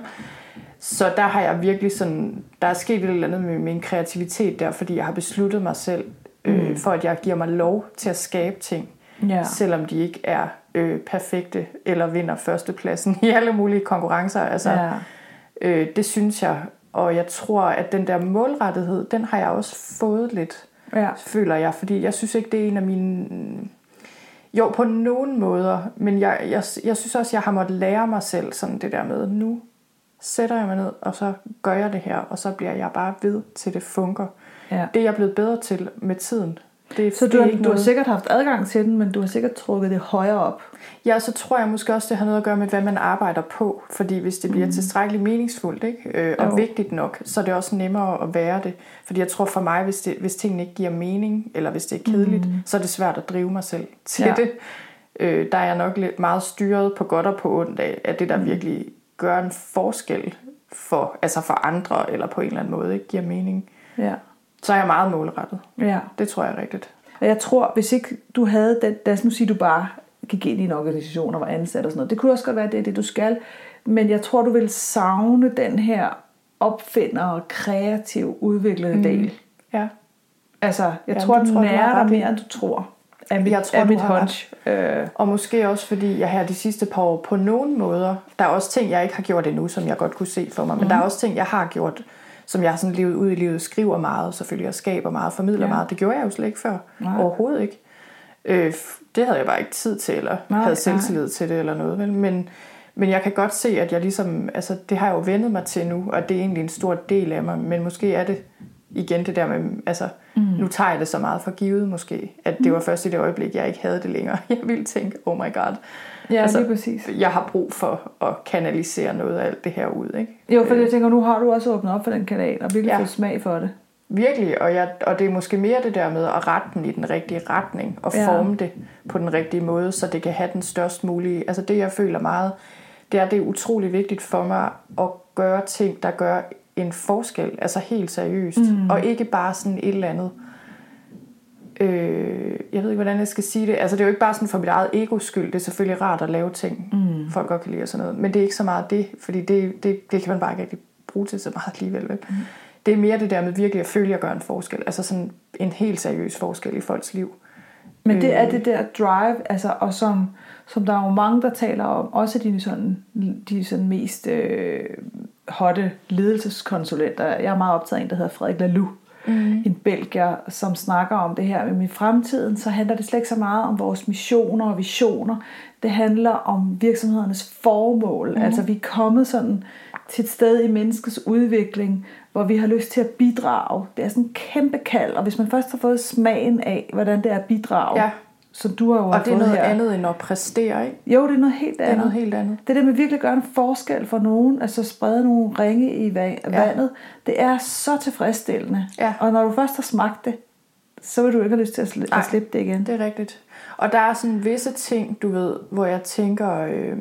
Så der har jeg virkelig sådan, der er sket et eller andet med min kreativitet der, fordi jeg har besluttet mig selv, øh, for at jeg giver mig lov til at skabe ting, Ja. selvom de ikke er øh, perfekte eller vinder førstepladsen <laughs> i alle mulige konkurrencer. Altså, Ja. øh, det synes jeg, og jeg tror, at den der målrettighed, den har jeg også fået lidt, Ja. føler jeg, fordi jeg synes ikke, det er en af mine... Jo, på nogen måder, men jeg, jeg, jeg synes også, jeg har måttet lære mig selv sådan det der med, nu sætter jeg mig ned, og så gør jeg det her, og så bliver jeg bare ved, til det funker. ja. Det er jeg blevet bedre til med tiden. Det, Så du, har, du har sikkert haft adgang til den, men du har sikkert trukket det højere op. Ja, så tror jeg måske også, det har noget at gøre med, hvad man arbejder på. Fordi hvis det bliver mm. tilstrækkeligt meningsfuldt ikke? Øh, og Jo. vigtigt nok, så er det også nemmere at være det. Fordi jeg tror for mig, hvis, det, hvis tingene ikke giver mening, eller hvis det er kedeligt, mm. så er det svært at drive mig selv til Ja. det. Øh, der er jeg nok lidt meget styret på godt og på ondt af, at det der mm. virkelig gør en forskel for, altså for andre, eller på en eller anden måde ikke giver mening. Ja. Så er jeg meget målrettet. Ja. Det tror jeg er rigtigt. Og jeg tror, hvis ikke du havde den, lad os nu sige, du bare gik ind i en organisation og var ansat og sådan noget. Det kunne også godt være, at det er det, du skal. Men jeg tror, du vil savne den her opfinder og kreativ udviklede mm. del. Ja. Altså, jeg Ja, tror, tror du har nærer dig mere, end du tror. Er mit, Jeg tror, du mit hunch. Øh, Og måske også fordi jeg her de sidste par år på nogle måder, der er også ting, jeg ikke har gjort endnu, som jeg godt kunne se for mig, men mm. der er også ting, jeg har gjort, som jeg har sådan levet ud i livet, skriver meget selvfølgelig, og skaber meget, formidler Ja. meget. Det gjorde jeg jo slet ikke før. Nej. Nej. Overhovedet ikke. Øh, det havde jeg bare ikke tid til, eller Nej, nej, havde nej. selvtillid til det, eller noget. Vel? Men, men jeg kan godt se, at jeg ligesom, altså det har jeg jo vendet mig til nu, og det er egentlig en stor del af mig, men måske er det igen det der med, altså mm. nu tager jeg det så meget for givet måske, at det var først i det øjeblik, jeg ikke havde det længere. <laughs> Jeg ville tænke, oh my god, ja, Altså, lige præcis. jeg har brug for at kanalisere noget af alt det her ud. Ikke? Jo, for jeg tænker, nu har du også åbnet op for den kanal, og virkelig Ja. fået smag for det. Virkelig, og, jeg, og det er måske mere det der med at rette den i den rigtige retning, og Ja. forme det på den rigtige måde, så det kan have den størst mulige... Altså det, jeg føler meget, det er, det er utrolig vigtigt for mig at gøre ting, der gør en forskel, altså helt seriøst, mm. og ikke bare sådan et eller andet... Øh, jeg ved ikke, hvordan jeg skal sige det. Altså, det er jo ikke bare sådan for mit eget egos skyld. Det er selvfølgelig rart at lave ting, mm. folk godt kan lide og sådan noget. Men det er ikke så meget det, fordi det, det, det kan man bare ikke rigtig bruge til så meget alligevel. Vel? Mm. Det er mere det der med virkelig at føle, at jeg gør en forskel. Altså sådan en helt seriøs forskel i folks liv. Men det er det der drive, altså, og som, som der er jo mange, der taler om, også de sådan, de sådan mest øh, hotte ledelseskonsulenter. Jeg er meget optaget af en, der hedder Frederik Laloux, mm. en belgier, som snakker om det her med i fremtiden, så handler det slet ikke så meget om vores missioner og visioner. Det handler om virksomhedernes formål. Mm. Altså vi er kommet sådan til et sted i menneskets udvikling, hvor vi har lyst til at bidrage. Det er sådan en kæmpe kald, og hvis man først har fået smagen af, hvordan det er at bidrage, ja. Som du har jo Og det er noget her. andet end at præstere, ikke? Jo, det er noget helt andet. Det er noget helt andet. Det der med virkelig at gøre en forskel for nogen, altså sprede nogle ringe i vandet, ja. det er så tilfredsstillende. Ja. Og når du først har smagt det, så vil du ikke have lyst til at, sli- at slippe det igen. det er rigtigt. Og der er sådan visse ting, du ved, hvor jeg tænker... Øh,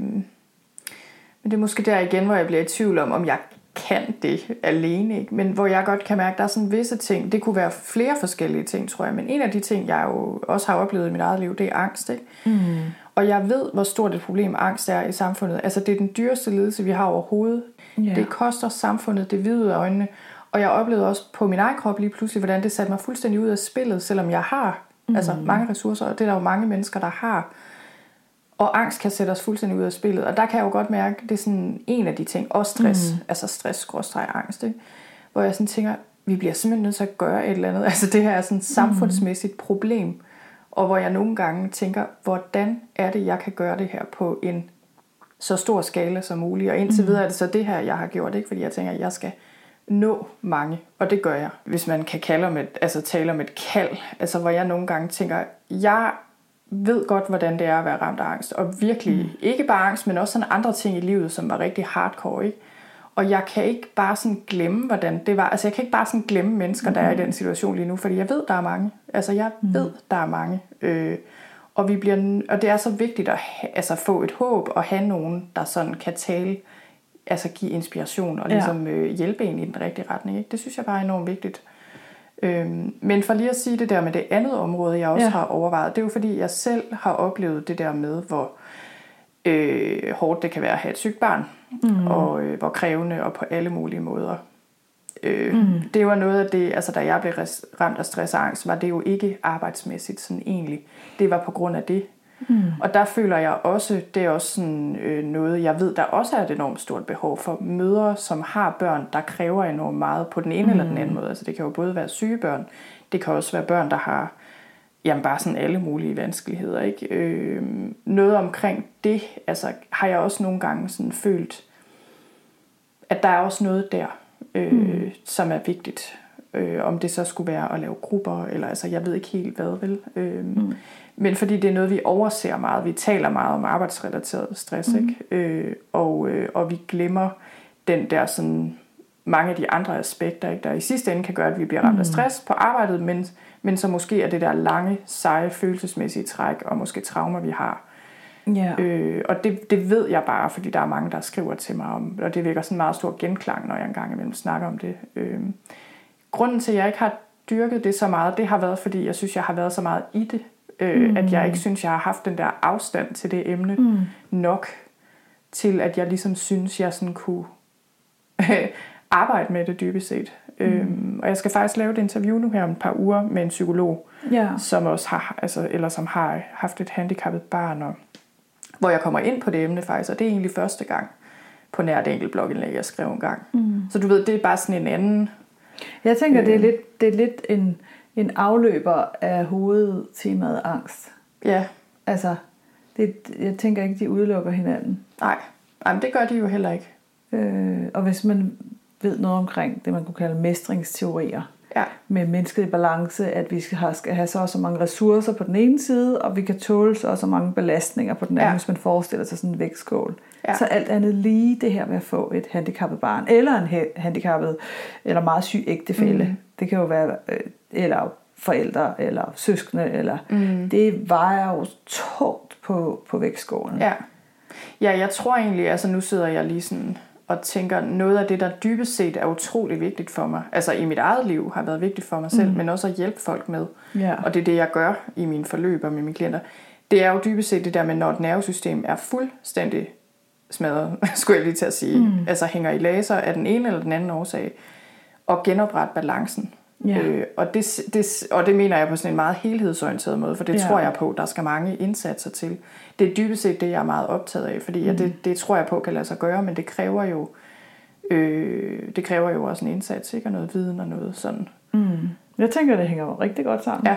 men det er måske der igen, hvor jeg bliver i tvivl om, om jeg kan det alene. Ikke? Men hvor jeg godt kan mærke, at der er sådan visse ting. Det kunne være flere forskellige ting, tror jeg. Men en af de ting, jeg jo også har oplevet i mit eget liv, det er angst. Ikke? Mm. Og jeg ved, hvor stort et problem angst er i samfundet. Altså det er den dyreste lidelse, vi har overhovedet. Yeah. Det koster samfundet det hvide øjnene. Og jeg oplevede også på min egen krop lige pludselig, hvordan det satte mig fuldstændig ud af spillet, selvom jeg har mm. altså mange ressourcer, og det er der jo mange mennesker, der har. Og angst kan sætte os fuldstændig ud af spillet. Og der kan jeg jo godt mærke, det er sådan en af de ting. Og stress. Mm. Altså stress, skråstreg, angst. Ikke? Hvor jeg sådan tænker, vi bliver simpelthen nødt til at gøre et eller andet. <laughs> Altså det her er sådan et samfundsmæssigt mm. problem. Og hvor jeg nogle gange tænker, hvordan er det, jeg kan gøre det her på en så stor skala som muligt. Og indtil mm. videre er det så det her, jeg har gjort. Ikke? Fordi jeg tænker, at jeg skal nå mange. Og det gør jeg. Hvis man kan kalde om et, altså tale om et kald. Altså hvor jeg nogle gange tænker, jeg ved godt, hvordan det er at være ramt af angst. Og virkelig, mm. ikke bare angst, men også sådan andre ting i livet, som var rigtig hardcore. Ikke? Og jeg kan ikke bare sådan glemme, hvordan det var. Altså jeg kan ikke bare sådan glemme mennesker, der er i mm. den situation lige nu, fordi jeg ved, der er mange. Altså jeg mm. ved, der er mange. Øh, og, vi bliver, og det er så vigtigt at ha, altså få et håb og have nogen, der sådan kan tale, altså give inspiration og ligesom ja. øh, hjælpe en i den rigtige retning. Ikke? Det synes jeg bare er enormt vigtigt. Øhm, men for lige at sige det der med det andet område, jeg også ja. har overvejet, det er jo fordi, jeg selv har oplevet det der med, hvor øh, hårdt det kan være at have et sygt barn, mm. og øh, hvor krævende og på alle mulige måder. Øh, mm. Det var noget af det, altså da jeg blev ramt af stress og angst, var det jo ikke arbejdsmæssigt sådan egentlig. Det var på grund af det, Mm. Og der føler jeg også, det er også sådan, øh, noget, jeg ved, der også er et enormt stort behov for mødre, som har børn, der kræver enormt meget på den ene mm. eller den anden måde. Altså det kan jo både være syge børn, det kan også være børn, der har jamen bare sådan alle mulige vanskeligheder. Ikke? Øh, noget omkring det, altså har jeg også nogle gange sådan følt, at der er også noget der, øh, mm. som er vigtigt. Øh, om det så skulle være at lave grupper, eller altså jeg ved ikke helt hvad, vel? Øh, mm. Men fordi det er noget, vi overser meget. Vi taler meget om arbejdsrelateret stress, mm. ikke? Øh, og, øh, og vi glemmer den der sådan mange af de andre aspekter, ikke? der i sidste ende kan gøre, at vi bliver ramt mm. af stress på arbejdet, men, men så måske er det der lange, seje, følelsesmæssige træk, og måske traumer, vi har. Yeah. Øh, og det, det ved jeg bare, fordi der er mange, der skriver til mig om, og det vækker sådan en meget stor genklang, når jeg engang imellem snakker om det. Øh, grunden til, at jeg ikke har dyrket det så meget, det har været, fordi jeg synes, jeg har været så meget i det Øh, mm. At jeg ikke synes, jeg har haft den der afstand til det emne mm. nok, til at jeg ligesom synes, jeg sådan kunne <laughs> arbejde med det dybest set. Mm. Øhm, og jeg skal faktisk lave et interview nu her om et par uger med en psykolog, ja. som også har, altså, eller som har haft et handicappet barn, og, hvor jeg kommer ind på det emne faktisk, og det er egentlig første gang på nær et enkelt blogindlæg, jeg skrev en gang. Mm. Så du ved, det er bare sådan en anden... Jeg tænker, øh, det, er lidt, det er lidt en en afløber af hovedtemaet angst. Ja. Altså, det, jeg tænker ikke, de udelukker hinanden. Nej, Jamen, det gør de jo heller ikke. Øh, og hvis man ved noget omkring det, man kunne kalde mestringsteorier, ja. med mennesket i balance, at vi skal have, skal have så og så mange ressourcer på den ene side, og vi kan tåle så og så mange belastninger på den anden, ja. hvis man forestiller sig sådan en vægtskål. Ja. Så alt andet lige det her med at få et handicappet barn, eller en handicappet, eller meget syg ægtefælle, mm. det kan jo være øh, eller forældre, eller søskende, eller mm. det vejer jo tungt på, på vægtskålen. Ja. ja, jeg tror egentlig, altså nu sidder jeg lige sådan og tænker, noget af det, der dybest set er utrolig vigtigt for mig, altså i mit eget liv har været vigtigt for mig selv, mm. men også at hjælpe folk med. Ja. Og det er det, jeg gør i mine forløb og med mine klienter. Det er jo dybest set det der med, når et nervesystem er fuldstændig smadret, <laughs> skulle jeg lige til at sige, mm. altså hænger i laser af den ene eller den anden årsag, og genoprette balancen. Ja. Øh, og, det, det, og det mener jeg på sådan en meget helhedsorienteret måde, for det Ja. tror jeg på, der skal mange indsatser til. Det er dybest set det, jeg er meget optaget af, fordi mm. ja, det, det tror jeg på kan lade sig gøre, men det kræver jo, øh, det kræver jo også en indsats, ikke? Og noget viden og noget sådan. Mm. Jeg tænker, det hænger rigtig godt sammen. Ja,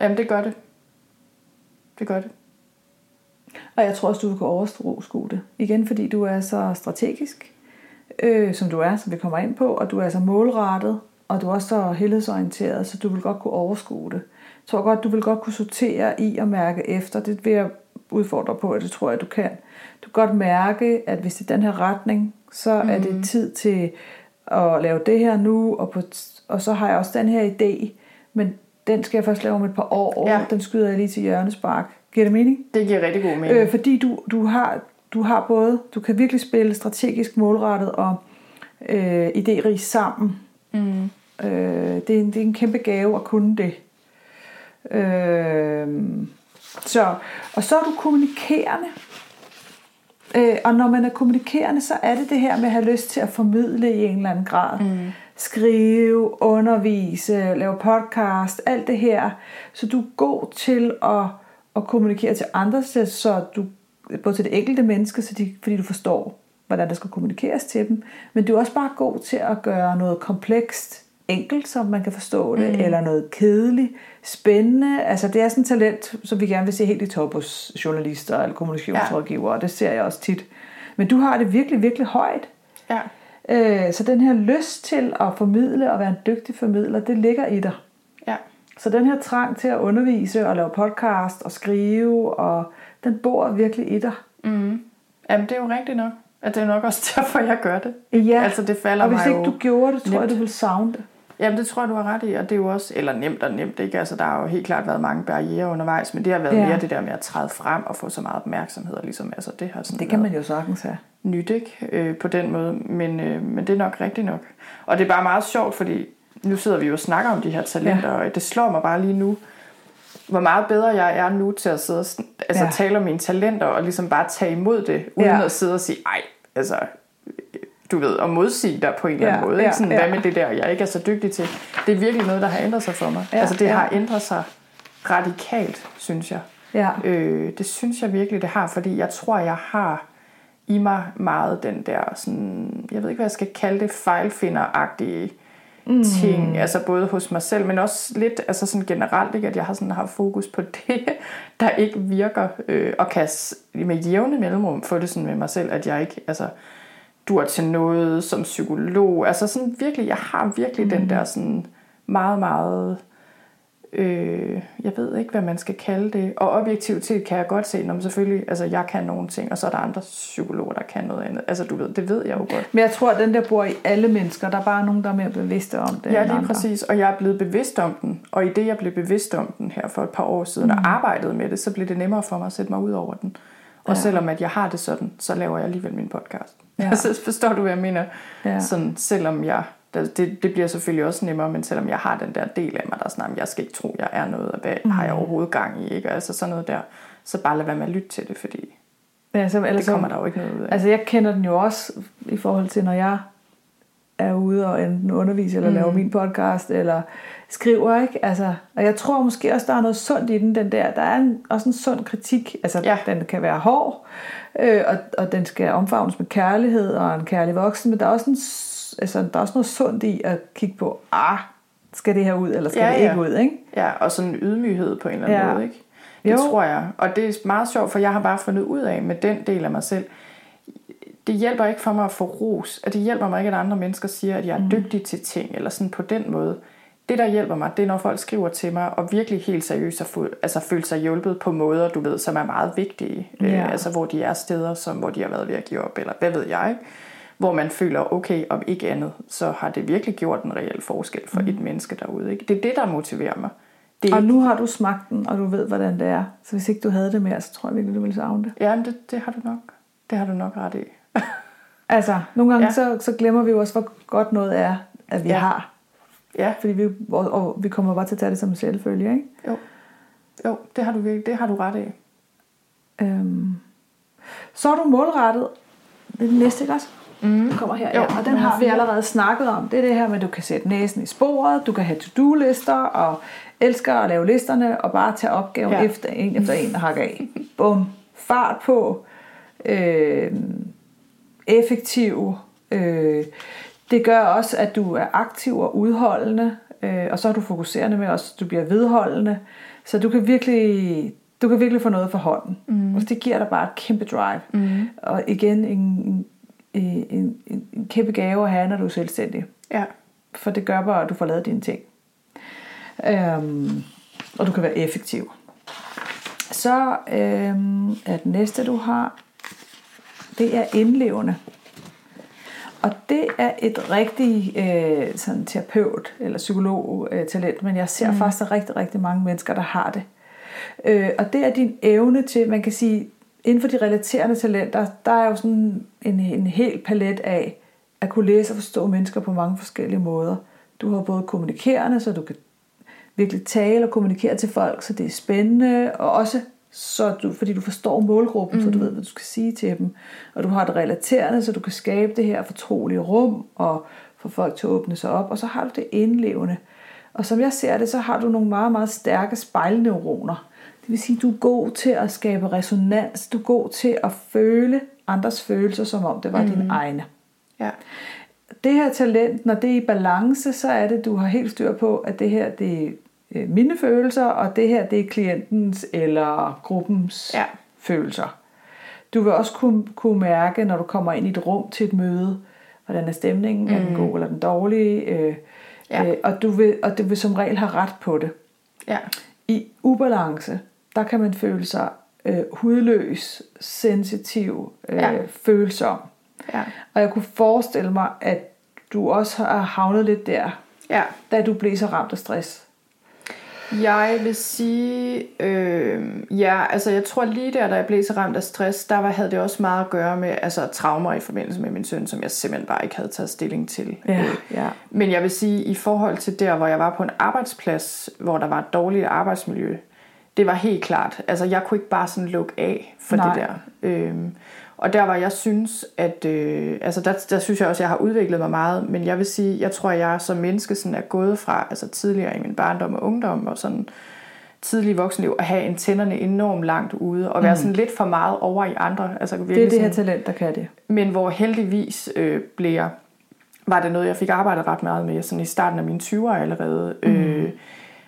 jamen det gør det. Det gør det. Og jeg tror også, du kunne overskue det. Igen, fordi du er så strategisk, øh, som du er, som vi kommer ind på, og du er så målrettet, og du er også så helhedsorienteret, så du vil godt kunne overskue det. Jeg tror godt, du vil godt kunne sortere i og mærke efter. Det vil jeg udfordre på, og det tror jeg, du kan. Du kan godt mærke, at hvis det er den her retning, så mm. er det tid til at lave det her nu, og, på, og så har jeg også den her idé, men den skal jeg først lave om et par år. Ja. Den skyder jeg lige til hjørnespark. Giver det mening? Det giver rigtig god mening. Øh, fordi du, du, har, du har både, du kan virkelig spille strategisk målrettet og øh, idérig sammen. Mm. Øh, det, er en, det er en kæmpe gave at kunne det. Øh, så, og så er du kommunikerende. Øh, og når man er kommunikerende, så er det det her med at have lyst til at formidle i en eller anden grad. Mm. Skrive, undervise, lave podcast, alt det her. Så du er god til at, at kommunikere til andre, så- så du, både til det enkelte menneske, så de, fordi du forstår, hvordan der skal kommunikeres til dem. Men du er også bare god til at gøre noget komplekst enkelt, så man kan forstå det, mm. eller noget kedeligt, spændende. Altså det er sådan et talent, som vi gerne vil se helt i top hos journalister eller kommunikationsrådgivere, og det ser jeg også tit. Men du har det virkelig, virkelig højt. Ja. Øh, Så den her lyst til at formidle og være en dygtig formidler, det ligger i dig. Ja. Så den her trang til at undervise og lave podcast og skrive, og den bor virkelig i dig. Mm. Jamen, det er jo rigtigt nok. At det er nok også derfor, jeg gør det. Ja, Altså, det falder og hvis ikke du gjorde det, tror jeg, nemt. du ville savne det. Jamen, det tror jeg, du har ret i, og det er jo også, eller nemt og nemt, ikke? Altså, der har jo helt klart været mange barriere undervejs, men det har været Ja. mere det der med at træde frem og få så meget opmærksomhed, og ligesom, altså, det har sådan Det kan man jo sagtens have. nyt, ikke? Øh, på den måde, men, øh, men det er nok rigtigt nok. Og det er bare meget sjovt, fordi nu sidder vi jo og snakker om de her talenter, ja. og det slår mig bare lige nu, hvor meget bedre jeg er nu til at sidde og altså, Ja. tale om mine talenter, og ligesom bare tage imod det, uden ja. at sidde og sige, ej, altså, du ved, og modsige dig på en eller anden Ja, måde. ja, Ikke? Sådan, ja. Hvad med det der, jeg ikke er så dygtig til? Det er virkelig noget, der har ændret sig for mig. Ja, altså det ja. har ændret sig radikalt, synes jeg. Ja. Øh, det synes jeg virkelig, det har, fordi jeg tror, jeg har i mig meget den der, sådan, jeg ved ikke, hvad jeg skal kalde det, fejlfinderagtige mm. ting, altså både hos mig selv, men også lidt altså sådan generelt, ikke, at jeg har sådan haft fokus på det, <laughs> der ikke virker, øh, og kan med jævne mellemrum få det sådan med mig selv, at jeg ikke, altså, dur til noget som psykolog, altså sådan virkelig, jeg har virkelig mm. den der sådan meget, meget øh, jeg ved ikke, hvad man skal kalde det. Og objektivitet kan jeg godt se, når selvfølgelig, altså jeg kan nogle ting, og så er der andre psykologer, der kan noget andet. Altså du ved, det ved jeg jo godt. Men jeg tror, at den der bor i alle mennesker. Der er bare nogen, der er mere bevidste om det Ja, lige andre. præcis. Og jeg er blevet bevidst om den. Og i det, jeg blev bevidst om den her for et par år siden, mm. og arbejdede med det, så blev det nemmere for mig at sætte mig ud over den. Og Ja. selvom at jeg har det sådan, så laver jeg alligevel min podcast. Ja. <laughs> Altså, forstår du, hvad jeg mener? Ja. Sådan, selvom jeg, det, det bliver selvfølgelig også nemmere, men selvom jeg har den der del af mig, der er sådan, "Jamen, jeg skal ikke tro, jeg er noget, og hvad mm. har jeg overhovedet gang i, ikke? Altså sådan noget der. Så bare lad være med at lytte til det, fordi Ja, så, det kommer der jo ikke noget ud af. Altså jeg kender den jo også i forhold til, når jeg er ude og enten undervise, eller mm. lave min podcast, eller skriver, ikke? Altså, og jeg tror måske også, der er noget sundt i den, den der. Der er en, også en sund kritik. Altså, ja. Den kan være hård, øh, og, og den skal omfavnes med kærlighed og en kærlig voksen, men der er også, en, altså, der er også noget sundt i at kigge på, ah, skal det her ud, eller skal Ja, det ja. ikke ud, ikke? Ja, og sådan en ydmyghed på en eller anden Ja. måde, ikke? Det Jo. tror jeg. Og det er meget sjovt, for jeg har bare fundet ud af med den del af mig selv, det hjælper ikke for mig at få ros. At det hjælper mig ikke, at andre mennesker siger, at jeg er Mm. dygtig til ting, eller sådan på den måde. Det, der hjælper mig, det er, når folk skriver til mig, og virkelig helt seriøst fu- altså, følt sig hjulpet på måder, du ved, som er meget vigtige. Ja. Øh, altså, hvor de er steder, som, hvor de har været ved at give op, eller hvad ved jeg, ikke? Hvor man føler, okay, om ikke andet, så har det virkelig gjort en reel forskel for mm. et menneske derude. Ikke? Det er det, der motiverer mig. Det er Og nu har du smagt den, og du ved, hvordan det er. Så hvis ikke du havde det mere, så tror jeg virkelig, du ville savne det. ja, det, det har du nok. Det har du nok ret i. <laughs> Altså, nogle gange ja. Så, så glemmer vi jo også, hvor godt noget er, at vi. Ja. har. Ja, Fordi vi, og, og vi kommer bare til at tage det som en selvfølge, ikke? jo. Jo, det har du virkelig, det har du ret i. Øhm. Så er du målrettet. Det er det næste, ikke også? Mm. Kommer her, jo, ja. Og den har vi allerede snakket om. Det er det her med, at du kan sætte næsen i sporet, du kan have to-do-lister, og elsker at lave listerne, og bare tage opgaven ja. efter en efter en og hakke af. Bum. Fart på. Øh, effektiv. Øh, det gør også, at du er aktiv og udholdende, øh, og så er du fokuserende med også, at du bliver vedholdende. Så du kan virkelig, du kan virkelig få noget for hånden. Mm. Og det giver dig bare et kæmpe drive. Mm. Og igen, en, en, en, en, en kæmpe gave at have, når du er selvstændig. Ja. For det gør bare, at du får lavet dine ting. Øhm, og du kan være effektiv. Så øhm, er det næste, du har, det er indlevende. Og det er et rigtig øh, sådan terapeut eller psykolog øh, talent, men jeg ser mm. faktisk, rigtig, rigtig mange mennesker, der har det. Øh, og det er din evne til, man kan sige, inden for de relaterende talenter, der er jo sådan en, en hel palet af at kunne læse og forstå mennesker på mange forskellige måder. Du har både kommunikerende, så du kan virkelig tale og kommunikere til folk, så det er spændende, og også så du, fordi du forstår målgruppen, mm. så du mm. ved, hvad du skal sige til dem. Og du har det relaterende, så du kan skabe det her fortrolige rum, og få folk til at åbne sig op. Og så har du det indlevende. Og som jeg ser det, så har du nogle meget, meget stærke spejlneuroner. Det vil sige, at du er god til at skabe resonans. Du er god til at føle andres følelser, som om det var mm. dine egne. Ja. Det her talent, når det er i balance, så er det, du har helt styr på, at det her det øh, mine følelser, og det her det er klientens eller gruppens ja. følelser. Du vil også kunne, kunne mærke, når du kommer ind i et rum til et møde, hvordan er stemningen, mm. er den mm. god eller den dårlige, øh, ja. øh, og, du vil, og du vil som regel have ret på det. Ja. I ubalance, der kan man føle sig øh, hudløs, sensitiv, øh, ja. følsom. Ja. Og jeg kunne forestille mig, at du også har havnet lidt der, ja. da du blev så ramt af stress. Jeg vil sige, øh, ja, altså jeg tror lige der, da jeg blev så ramt af stress, der var, havde det også meget at gøre med altså, traumer i forbindelse med min søn, som jeg simpelthen bare ikke havde taget stilling til. Ja, øh, ja. Men jeg vil sige, i forhold til der, hvor jeg var på en arbejdsplads, hvor der var et dårligt arbejdsmiljø, det var helt klart, altså jeg kunne ikke bare sådan lukke af for Nej. det der. Øh, og der var jeg synes, at øh, altså der, der synes jeg også, at jeg har udviklet mig meget, men jeg vil sige, jeg tror, at jeg som menneske sådan er gået fra altså tidligere i min barndom og ungdom og sådan tidlig voksenliv at have antennerne enormt langt ude og være mm. sådan lidt for meget over i andre. Altså, det er det her talent, der kan det. Men hvor heldigvis øh, blev jeg, var det noget, jeg fik arbejdet ret meget med sådan i starten af mine 20'er allerede. Mm. Øh,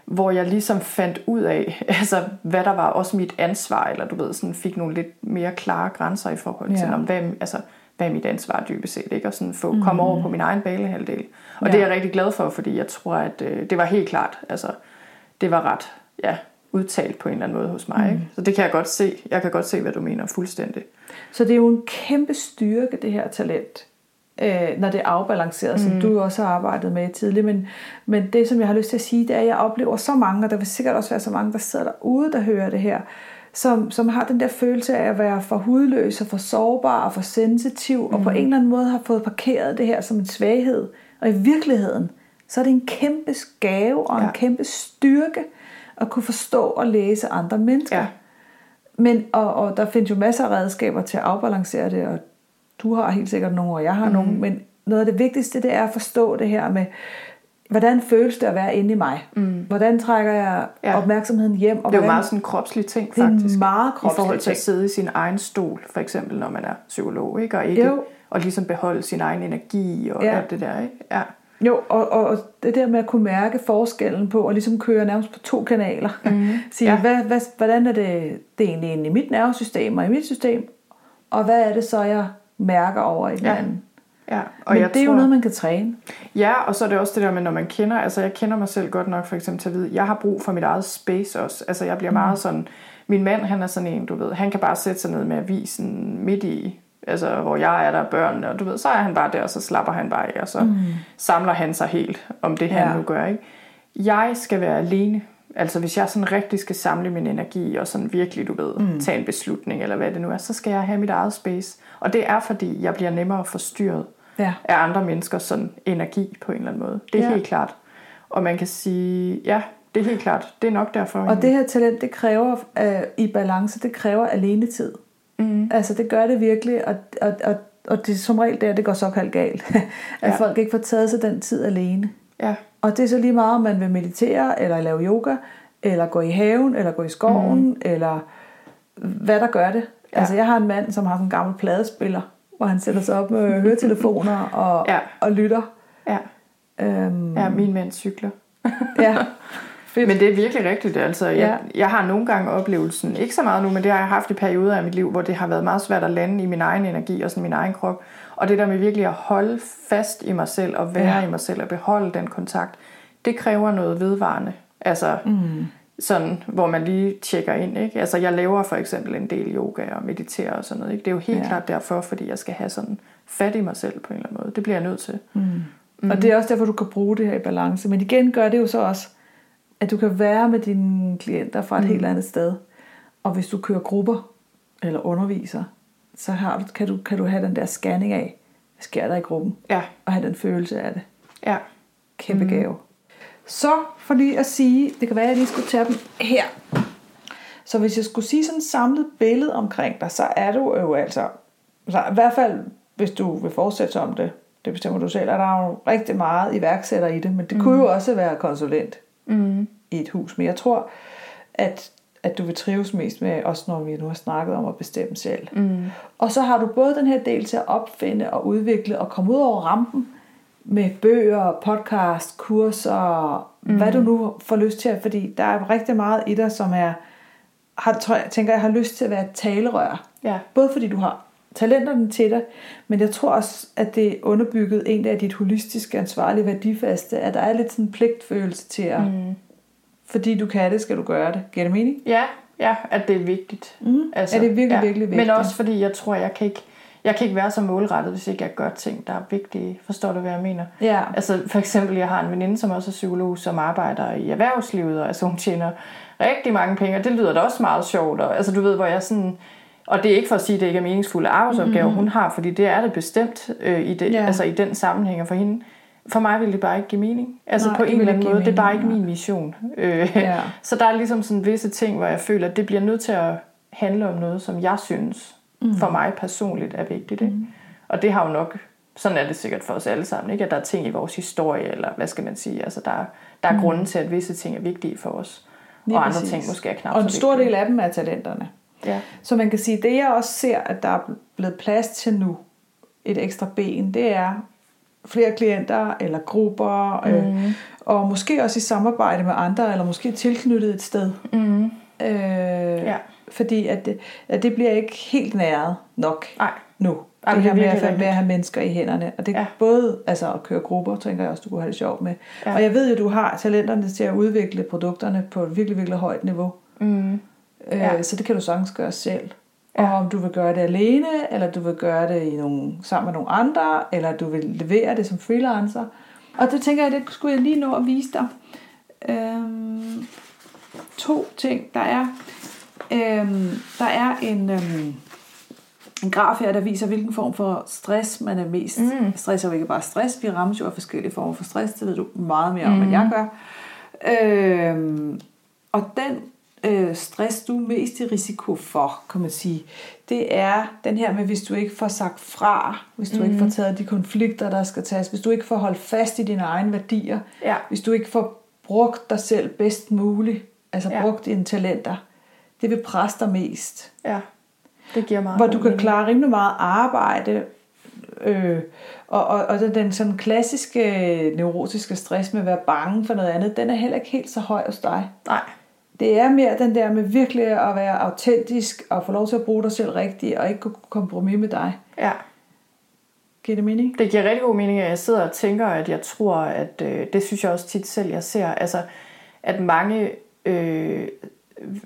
hvor jeg ligesom fandt ud af, <laughs> altså, hvad der var også mit ansvar, eller du ved, sådan fik nogle lidt mere klare grænser i forhold til, ja. om, hvad, altså, hvad er mit ansvar dybest set, ikke? og sådan få mm. komme over på min egen balehalvdel. Og ja. det er jeg rigtig glad for, fordi jeg tror, at øh, det var helt klart, altså, det var ret, ja, udtalt på en eller anden måde hos mig. Mm. Ikke? Så det kan jeg godt se. Jeg kan godt se, hvad du mener fuldstændig. Så det er jo en kæmpe styrke, det her talent øh, når det er afbalanceret, mm. som du også har arbejdet med tidligere. Men, men det, som jeg har lyst til at sige, det er, at jeg oplever så mange, og der vil sikkert også være så mange, der sidder derude, der hører det her, som, som har den der følelse af at være for hudløs og for sårbar og for sensitiv, mm. og på mm. en eller anden måde har fået parkeret det her som en svaghed. Og i virkeligheden, så er det en kæmpe gave og ja. en kæmpe styrke at kunne forstå og læse andre mennesker. Ja. Men, og, og der findes jo masser af redskaber til at afbalancere det, og du har helt sikkert nogle, og jeg har mm. nogle, men noget af det vigtigste, det er at forstå det her med, hvordan føles det at være inde i mig? Mm. Hvordan trækker jeg ja. opmærksomheden hjem? Og det er jo meget sådan en kropslig ting, faktisk. Det er meget kropslig I forhold til at sidde i sin egen stol, for eksempel, når man er psykolog, ikke? Og ikke jo. og ligesom beholde sin egen energi og ja. alt det der, ikke? Ja. Jo, og, og, det der med at kunne mærke forskellen på, og ligesom køre nærmest på to kanaler. Mm. <laughs> Sige, ja. hvad, hvad, hvordan er det, det egentlig inde i mit nervesystem og i mit system, og hvad er det så, jeg mærker over i den ja. anden. Ja, og Men jeg det er tror, jo noget, man kan træne. Ja, og så er det også det der med, når man kender, altså jeg kender mig selv godt nok for eksempel til at vide, jeg har brug for mit eget space også. Altså jeg bliver mm. meget sådan, min mand han er sådan en, du ved, han kan bare sætte sig ned med avisen midt i, altså hvor jeg er der børn, og du ved, så er han bare der, og så slapper han bare af, og så mm. samler han sig helt om det, han ja. nu gør. Ikke? Jeg skal være alene. Altså hvis jeg sådan rigtig skal samle min energi, og sådan virkelig, du ved, mm. tage en beslutning, eller hvad det nu er, så skal jeg have mit eget space. Og det er, fordi jeg bliver nemmere forstyrret ja. af andre menneskers sådan energi på en eller anden måde. Det er ja. helt klart. Og man kan sige, ja, det er helt klart. Det er nok derfor. Og det her talent, det kræver øh, i balance, det kræver alene tid. Mm. Altså det gør det virkelig, og, og, og, og det er som regel der, det går såkaldt galt. <laughs> at Ja. folk ikke får taget sig den tid alene. Ja. Og det er så lige meget, om man vil meditere, eller lave yoga, eller gå i haven, eller gå i skoven, mm. eller hvad der gør det. Ja. Altså, jeg har en mand, som har sådan en gammel pladespiller, hvor han sætter sig op med høretelefoner <laughs> og, Ja. og lytter. Ja. Øhm, ja, min mand cykler. <laughs> ja. Fedt. Men det er virkelig rigtigt. Altså, jeg, Ja. jeg har nogle gange oplevelsen, ikke så meget nu, men det har jeg haft i perioder af mit liv, hvor det har været meget svært at lande i min egen energi og sådan min egen krop. Og det der med virkelig at holde fast i mig selv og være Ja. i mig selv og beholde den kontakt, det kræver noget vedvarende. Altså, mm. sådan, hvor man lige tjekker ind. Ikke? Altså, jeg laver for eksempel en del yoga og mediterer og sådan noget. Ikke? Det er jo helt Ja. klart derfor, fordi jeg skal have sådan fat i mig selv på en eller anden måde. Det bliver jeg nødt til. Mm. Og det er også derfor, du kan bruge det her i balance. Men igen gør det jo så også, at du kan være med dine klienter fra et mm. helt andet sted. Og hvis du kører grupper eller underviser, så har du, kan, du, kan du have den der scanning af, hvad sker der i gruppen, Ja, og have den følelse af det. ja. Kæmpe mm. gave. Så for lige at sige, det kan være, at jeg lige skulle tage dem her. Så hvis jeg skulle sige sådan et samlet billede omkring dig, så er du jo altså, så i hvert fald hvis du vil fortsætte som det, det bestemmer du selv, er der jo rigtig meget iværksætter i det, men det mm. kunne jo også være konsulent Mm. i et hus. Men jeg tror, at, at du vil trives mest med, også når vi nu har snakket om at bestemme selv. Mm. Og så har du både den her del til at opfinde og udvikle og komme ud over rampen med bøger, podcast, kurser, mm. hvad du nu får lyst til. Fordi der er rigtig meget i dig, som er, har, tror jeg, tænker jeg, har lyst til at være talerør. Ja. Både fordi du har talenterne til dig, men jeg tror også, at det er underbygget egentlig af dit holistiske, ansvarlige, værdifaste, at der er lidt sådan en pligtfølelse til at, mm. Fordi du kan det, skal du gøre det. Giver det mening? Ja, ja, at det er vigtigt. Mm. Er det virkelig, ja. virkelig vigtigt? Men også fordi jeg tror, jeg kan ikke, jeg kan ikke være så målrettet, hvis ikke jeg gør ting, der er vigtige. Forstår du, hvad jeg mener? Ja. Altså for eksempel, jeg har en veninde, som også er psykolog, som arbejder i erhvervslivet, og altså hun tjener rigtig mange penge, og det lyder da også meget sjovt. Og, altså du ved, hvor jeg sådan... Og det er ikke for at sige, at det ikke er meningsfulde arbejdsopgaver, mm-hmm. hun har, fordi det er det bestemt øh, i, det, Ja. altså, i den sammenhæng. For hende, for mig vil det bare ikke give mening. Altså Nej, på en eller anden måde, give det er bare mening, ikke min mission. Øh, Ja. <laughs> Så der er ligesom sådan visse ting, hvor jeg føler, at det bliver nødt til at handle om noget, som jeg synes mm. for mig personligt er vigtigt. Ikke? Mm. Og det har jo nok, sådan er det sikkert for os alle sammen, ikke? at der er ting i vores historie, eller hvad skal man sige, altså der, der er mm. grunden til, at visse ting er vigtige for os, Lige og andre præcis. ting måske er knap Og en stor vigtige. del af dem er talenterne. Ja. Så man kan sige, det jeg også ser, at der er blevet plads til nu, et ekstra ben, det er flere klienter eller grupper, mm. øh, og måske også i samarbejde med andre, eller måske tilknyttet et sted. Mm. Øh, ja. Fordi at det, at det bliver ikke helt næret nok Nej. nu. Ej, det det er her med at, med at have mennesker i hænderne. Og det er ja. Både altså at køre grupper, tænker jeg også, du kunne have det sjovt med. Ja. Og jeg ved jo, at du har talenterne til at udvikle produkterne på et virkelig, virkelig højt niveau. Mm. Øh, Ja. Så det kan du sagtens gøre selv. Ja. Og om du vil gøre det alene, eller du vil gøre det i nogle, sammen med nogle andre, eller du vil levere det som freelancer. Og det tænker jeg, det skulle jeg lige nå at vise dig. Øhm, to ting. Der er, øhm, der er en, øhm, en graf her, der viser, hvilken form for stress man er mest. Mm. Stress er jo ikke bare stress. Vi rammes jo af forskellige former for stress. Det ved du meget mere om, mm. end jeg gør. Øhm, og den øh, stress, du er mest i risiko for, kan man sige, det er den her med, hvis du ikke får sagt fra, hvis du mm. ikke får taget de konflikter, der skal tages, hvis du ikke får holdt fast i dine egne værdier, Ja. hvis du ikke får brugt dig selv bedst muligt, altså ja. Brugt dine talenter, det vil presse dig mest. ja, det giver meget Hvor du kan mening. klare rimelig meget arbejde, øh, og, og, og den, den sådan klassiske neurotiske stress med at være bange for noget andet, den er heller ikke helt så høj hos dig. Nej, Det er mere den der med virkelig at være autentisk og få lov til at bruge dig selv rigtigt og ikke kunne kompromis med dig. ja. Giver det mening? Det giver rigtig god mening, at jeg sidder og tænker, at jeg tror, at øh, det synes jeg også tit selv, jeg ser, altså, at mange øh,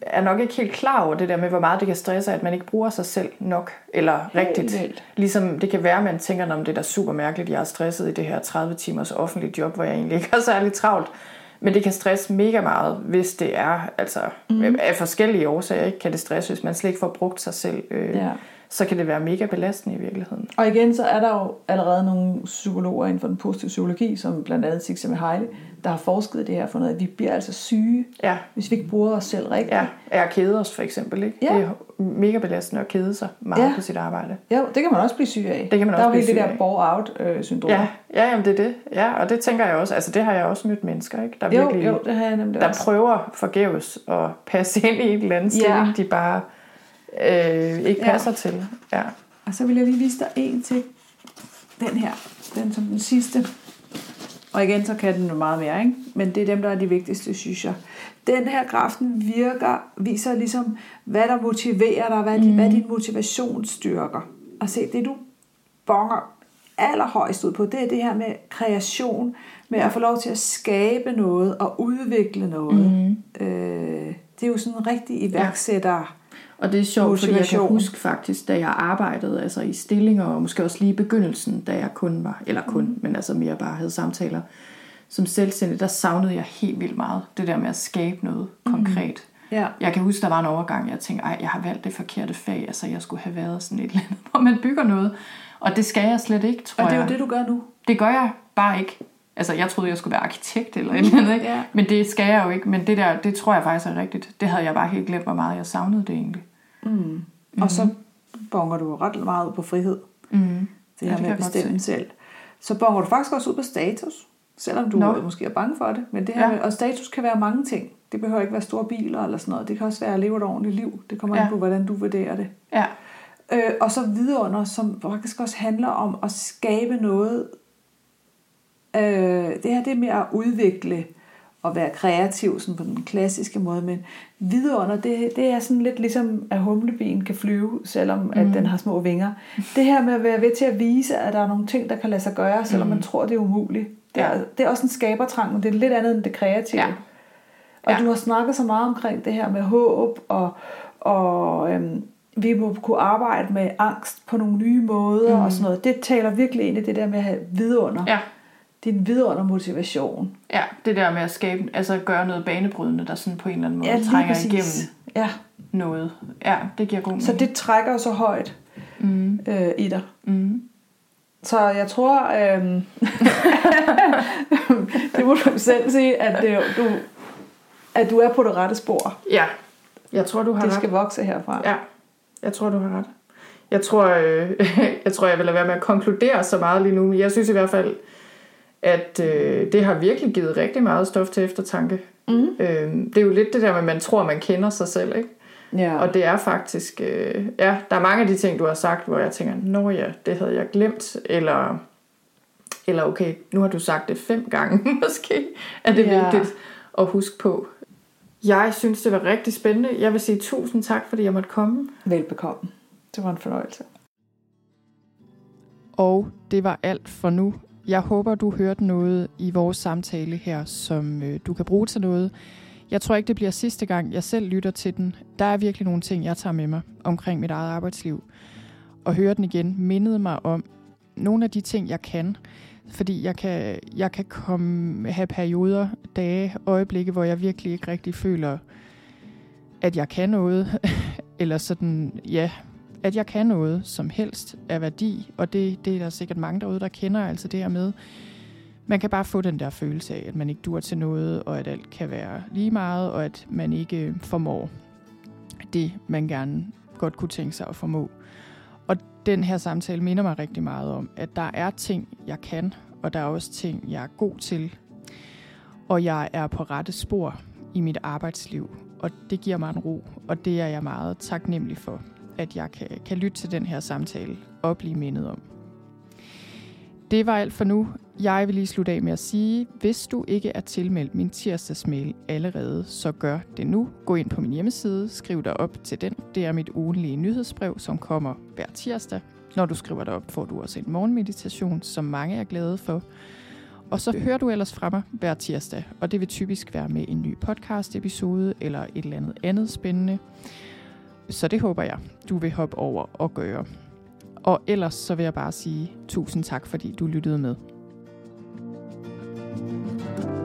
er nok ikke helt klar over det der med, hvor meget det kan stresse, at man ikke bruger sig selv nok, eller Helt rigtigt. vildt. Ligesom det kan være, at man tænker, om det er da super mærkeligt, jeg er stresset i det her 30 timers offentlige job, hvor jeg egentlig ikke har særlig travlt. Men det kan stresse mega meget, hvis det er, altså mm. af forskellige årsager, ikke? kan det stresse, hvis man slet ikke får brugt sig selv øh, Ja. Så kan det være mega belastende i virkeligheden. Og igen, så er der jo allerede nogle psykologer inden for den positive psykologi, som blandt andet Sigse Mihaly, der har forsket det her for noget, at vi bliver altså syge, Ja, hvis vi ikke bruger os selv rigtigt. ja. Er kede os for eksempel, ikke? Ja. Det er mega belastende at kede sig meget Ja. på sit arbejde. Jo, det kan man også blive syg af. Det kan man der også er jo hele det der bore-out-syndrom. Ja, ja jamen det er det. Ja, og det tænker jeg også. Altså det har jeg også mødt mennesker, ikke? Der jo, virkelig, jo, det har jeg nemlig der også. prøver forgæves at passe <laughs> ind i en eller anden Ja. stilling, de bare øh, ikke Ja. passer til. Ja. Og så vil jeg lige vise dig en til. Den her. Den som den sidste. Og igen, så kan den jo meget mere, ikke? Men det er dem, der er de vigtigste, synes jeg. Den her graf, den virker, viser ligesom, hvad der motiverer dig, hvad, mm. hvad din motivationsstyrker. Og se, det du bonger allerhøjst ud på, det er det her med kreation, med at få lov til at skabe noget og udvikle noget. Mm. Øh, det er jo sådan en rigtig iværksætter. Og det er sjovt, fordi jeg kan huske faktisk, da jeg arbejdede altså i stillinger, og måske også lige i begyndelsen, da jeg kun var, eller kun, mm. men altså mere bare havde samtaler, som selvstændig, der savnede jeg helt vildt meget det der med at skabe noget konkret. Ja. Jeg kan huske, der var en overgang, jeg tænkte, ej, jeg har valgt det forkerte fag, altså jeg skulle have været sådan et <laughs> eller andet, hvor man bygger noget. Og det skal jeg slet ikke, tror Og det er jeg. jo det, du gør nu. Det gør jeg bare ikke. Altså, jeg troede, jeg skulle være arkitekt eller et eller andet, ikke? Ja. Men det skal jeg jo ikke. Men det der, det tror jeg faktisk er rigtigt. Det havde jeg bare helt glemt, hvor meget jeg savnede det egentlig. Mm. Og så bonger du ret meget ud på frihed. Mm. Det Ja, her det med at bestemme selv. Så bonger du faktisk også ud på status. Selvom du Nå. Nå. måske er bange for det. Men det her Ja. ja. med, og status kan være mange ting. Det behøver ikke være store biler eller sådan noget. Det kan også være at leve et ordentligt liv. Det kommer ja. Ja. an på, hvordan du vurderer det. Ja. Øh, og så vidunder, som faktisk også handler om at skabe noget. Øh, det her det med at udvikle og være kreativ sådan på den klassiske måde, men vidunder, det, det er sådan lidt ligesom, at humlebien kan flyve, selvom mm. at den har små vinger. Det her med at være ved til at vise, at der er nogle ting, der kan lade sig gøre, selvom mm. man tror, det er umuligt. Det er, Ja. det er også en skabertrang, men det er lidt andet end det kreative. Ja. Og Ja. du har snakket så meget omkring det her med håb, og, og øhm, vi må kunne arbejde med angst på nogle nye måder mm. og sådan noget. Det taler virkelig ind i det der med at have vidunder. Ja. Din vidunder motivation. Ja, det der med at skabe, altså at gøre noget banebrydende, der sådan på en eller anden måde Ja, trænger præcis. igennem Ja, noget. Ja, det giver god mening. så det trækker så højt Mm. øh, i dig. Mm. Så jeg tror, øhm, <laughs> det må du selv sige, at, det, du, at du er på det rette spor. Ja, jeg tror, du har Det ret. skal vokse herfra. Ja, jeg tror, du har ret. Jeg tror, øh, <laughs> jeg tror, jeg vil lade være med at konkludere så meget lige nu. men Jeg synes i hvert fald, at øh, det har virkelig givet rigtig meget stof til eftertanke. Mm. Øh, det er jo lidt det der med, at man tror, man kender sig selv, ikke? ja. Og det er faktisk, øh, ja, der er mange af de ting, du har sagt, hvor jeg tænker, nå ja, det havde jeg glemt, eller, eller okay, nu har du sagt det fem gange, <laughs> måske er det Ja. vigtigt at huske på. Jeg synes, det var rigtig spændende. Jeg vil sige tusind tak, fordi jeg måtte komme. Velbekomme. Det var en fornøjelse. Og det var alt for nu. Jeg håber, du hørte noget i vores samtale her, som øh, du kan bruge til noget. Jeg tror ikke, det bliver sidste gang, jeg selv lytter til den. Der er virkelig nogle ting, jeg tager med mig omkring mit eget arbejdsliv. Og høre den igen mindede mig om nogle af de ting, jeg kan. Fordi jeg kan, jeg kan komme, have perioder, dage, øjeblikke, hvor jeg virkelig ikke rigtig føler, at jeg kan noget. <laughs> Eller sådan, ja, at jeg kan noget som helst af værdi, og det, det er der sikkert mange derude, der kender, altså det her med, man kan bare få den der følelse af, at man ikke dur til noget, og at alt kan være lige meget, og at man ikke øh, formår det, man gerne godt kunne tænke sig at formå. Og den her samtale minder mig rigtig meget om, at der er ting, jeg kan, og der er også ting, jeg er god til, og jeg er på rette spor i mit arbejdsliv, og det giver mig en ro, og det er jeg meget taknemmelig for at jeg kan, kan lytte til den her samtale og blive mindet om. Det var alt for nu. Jeg vil lige slutte af med at sige, hvis du ikke er tilmeldt min tirsdagsmail allerede, så gør det nu. Gå ind på min hjemmeside, skriv dig op til den. Det er mit ugenlige nyhedsbrev, som kommer hver tirsdag. Når du skriver dig op, får du også en morgenmeditation, som mange er glade for. Og så hører du ellers fra mig hver tirsdag, og det vil typisk være med en ny podcast-episode eller et eller andet andet spændende. Så det håber jeg, du vil hoppe over og gøre. Og ellers så vil jeg bare sige tusind tak, fordi du lyttede med. thank you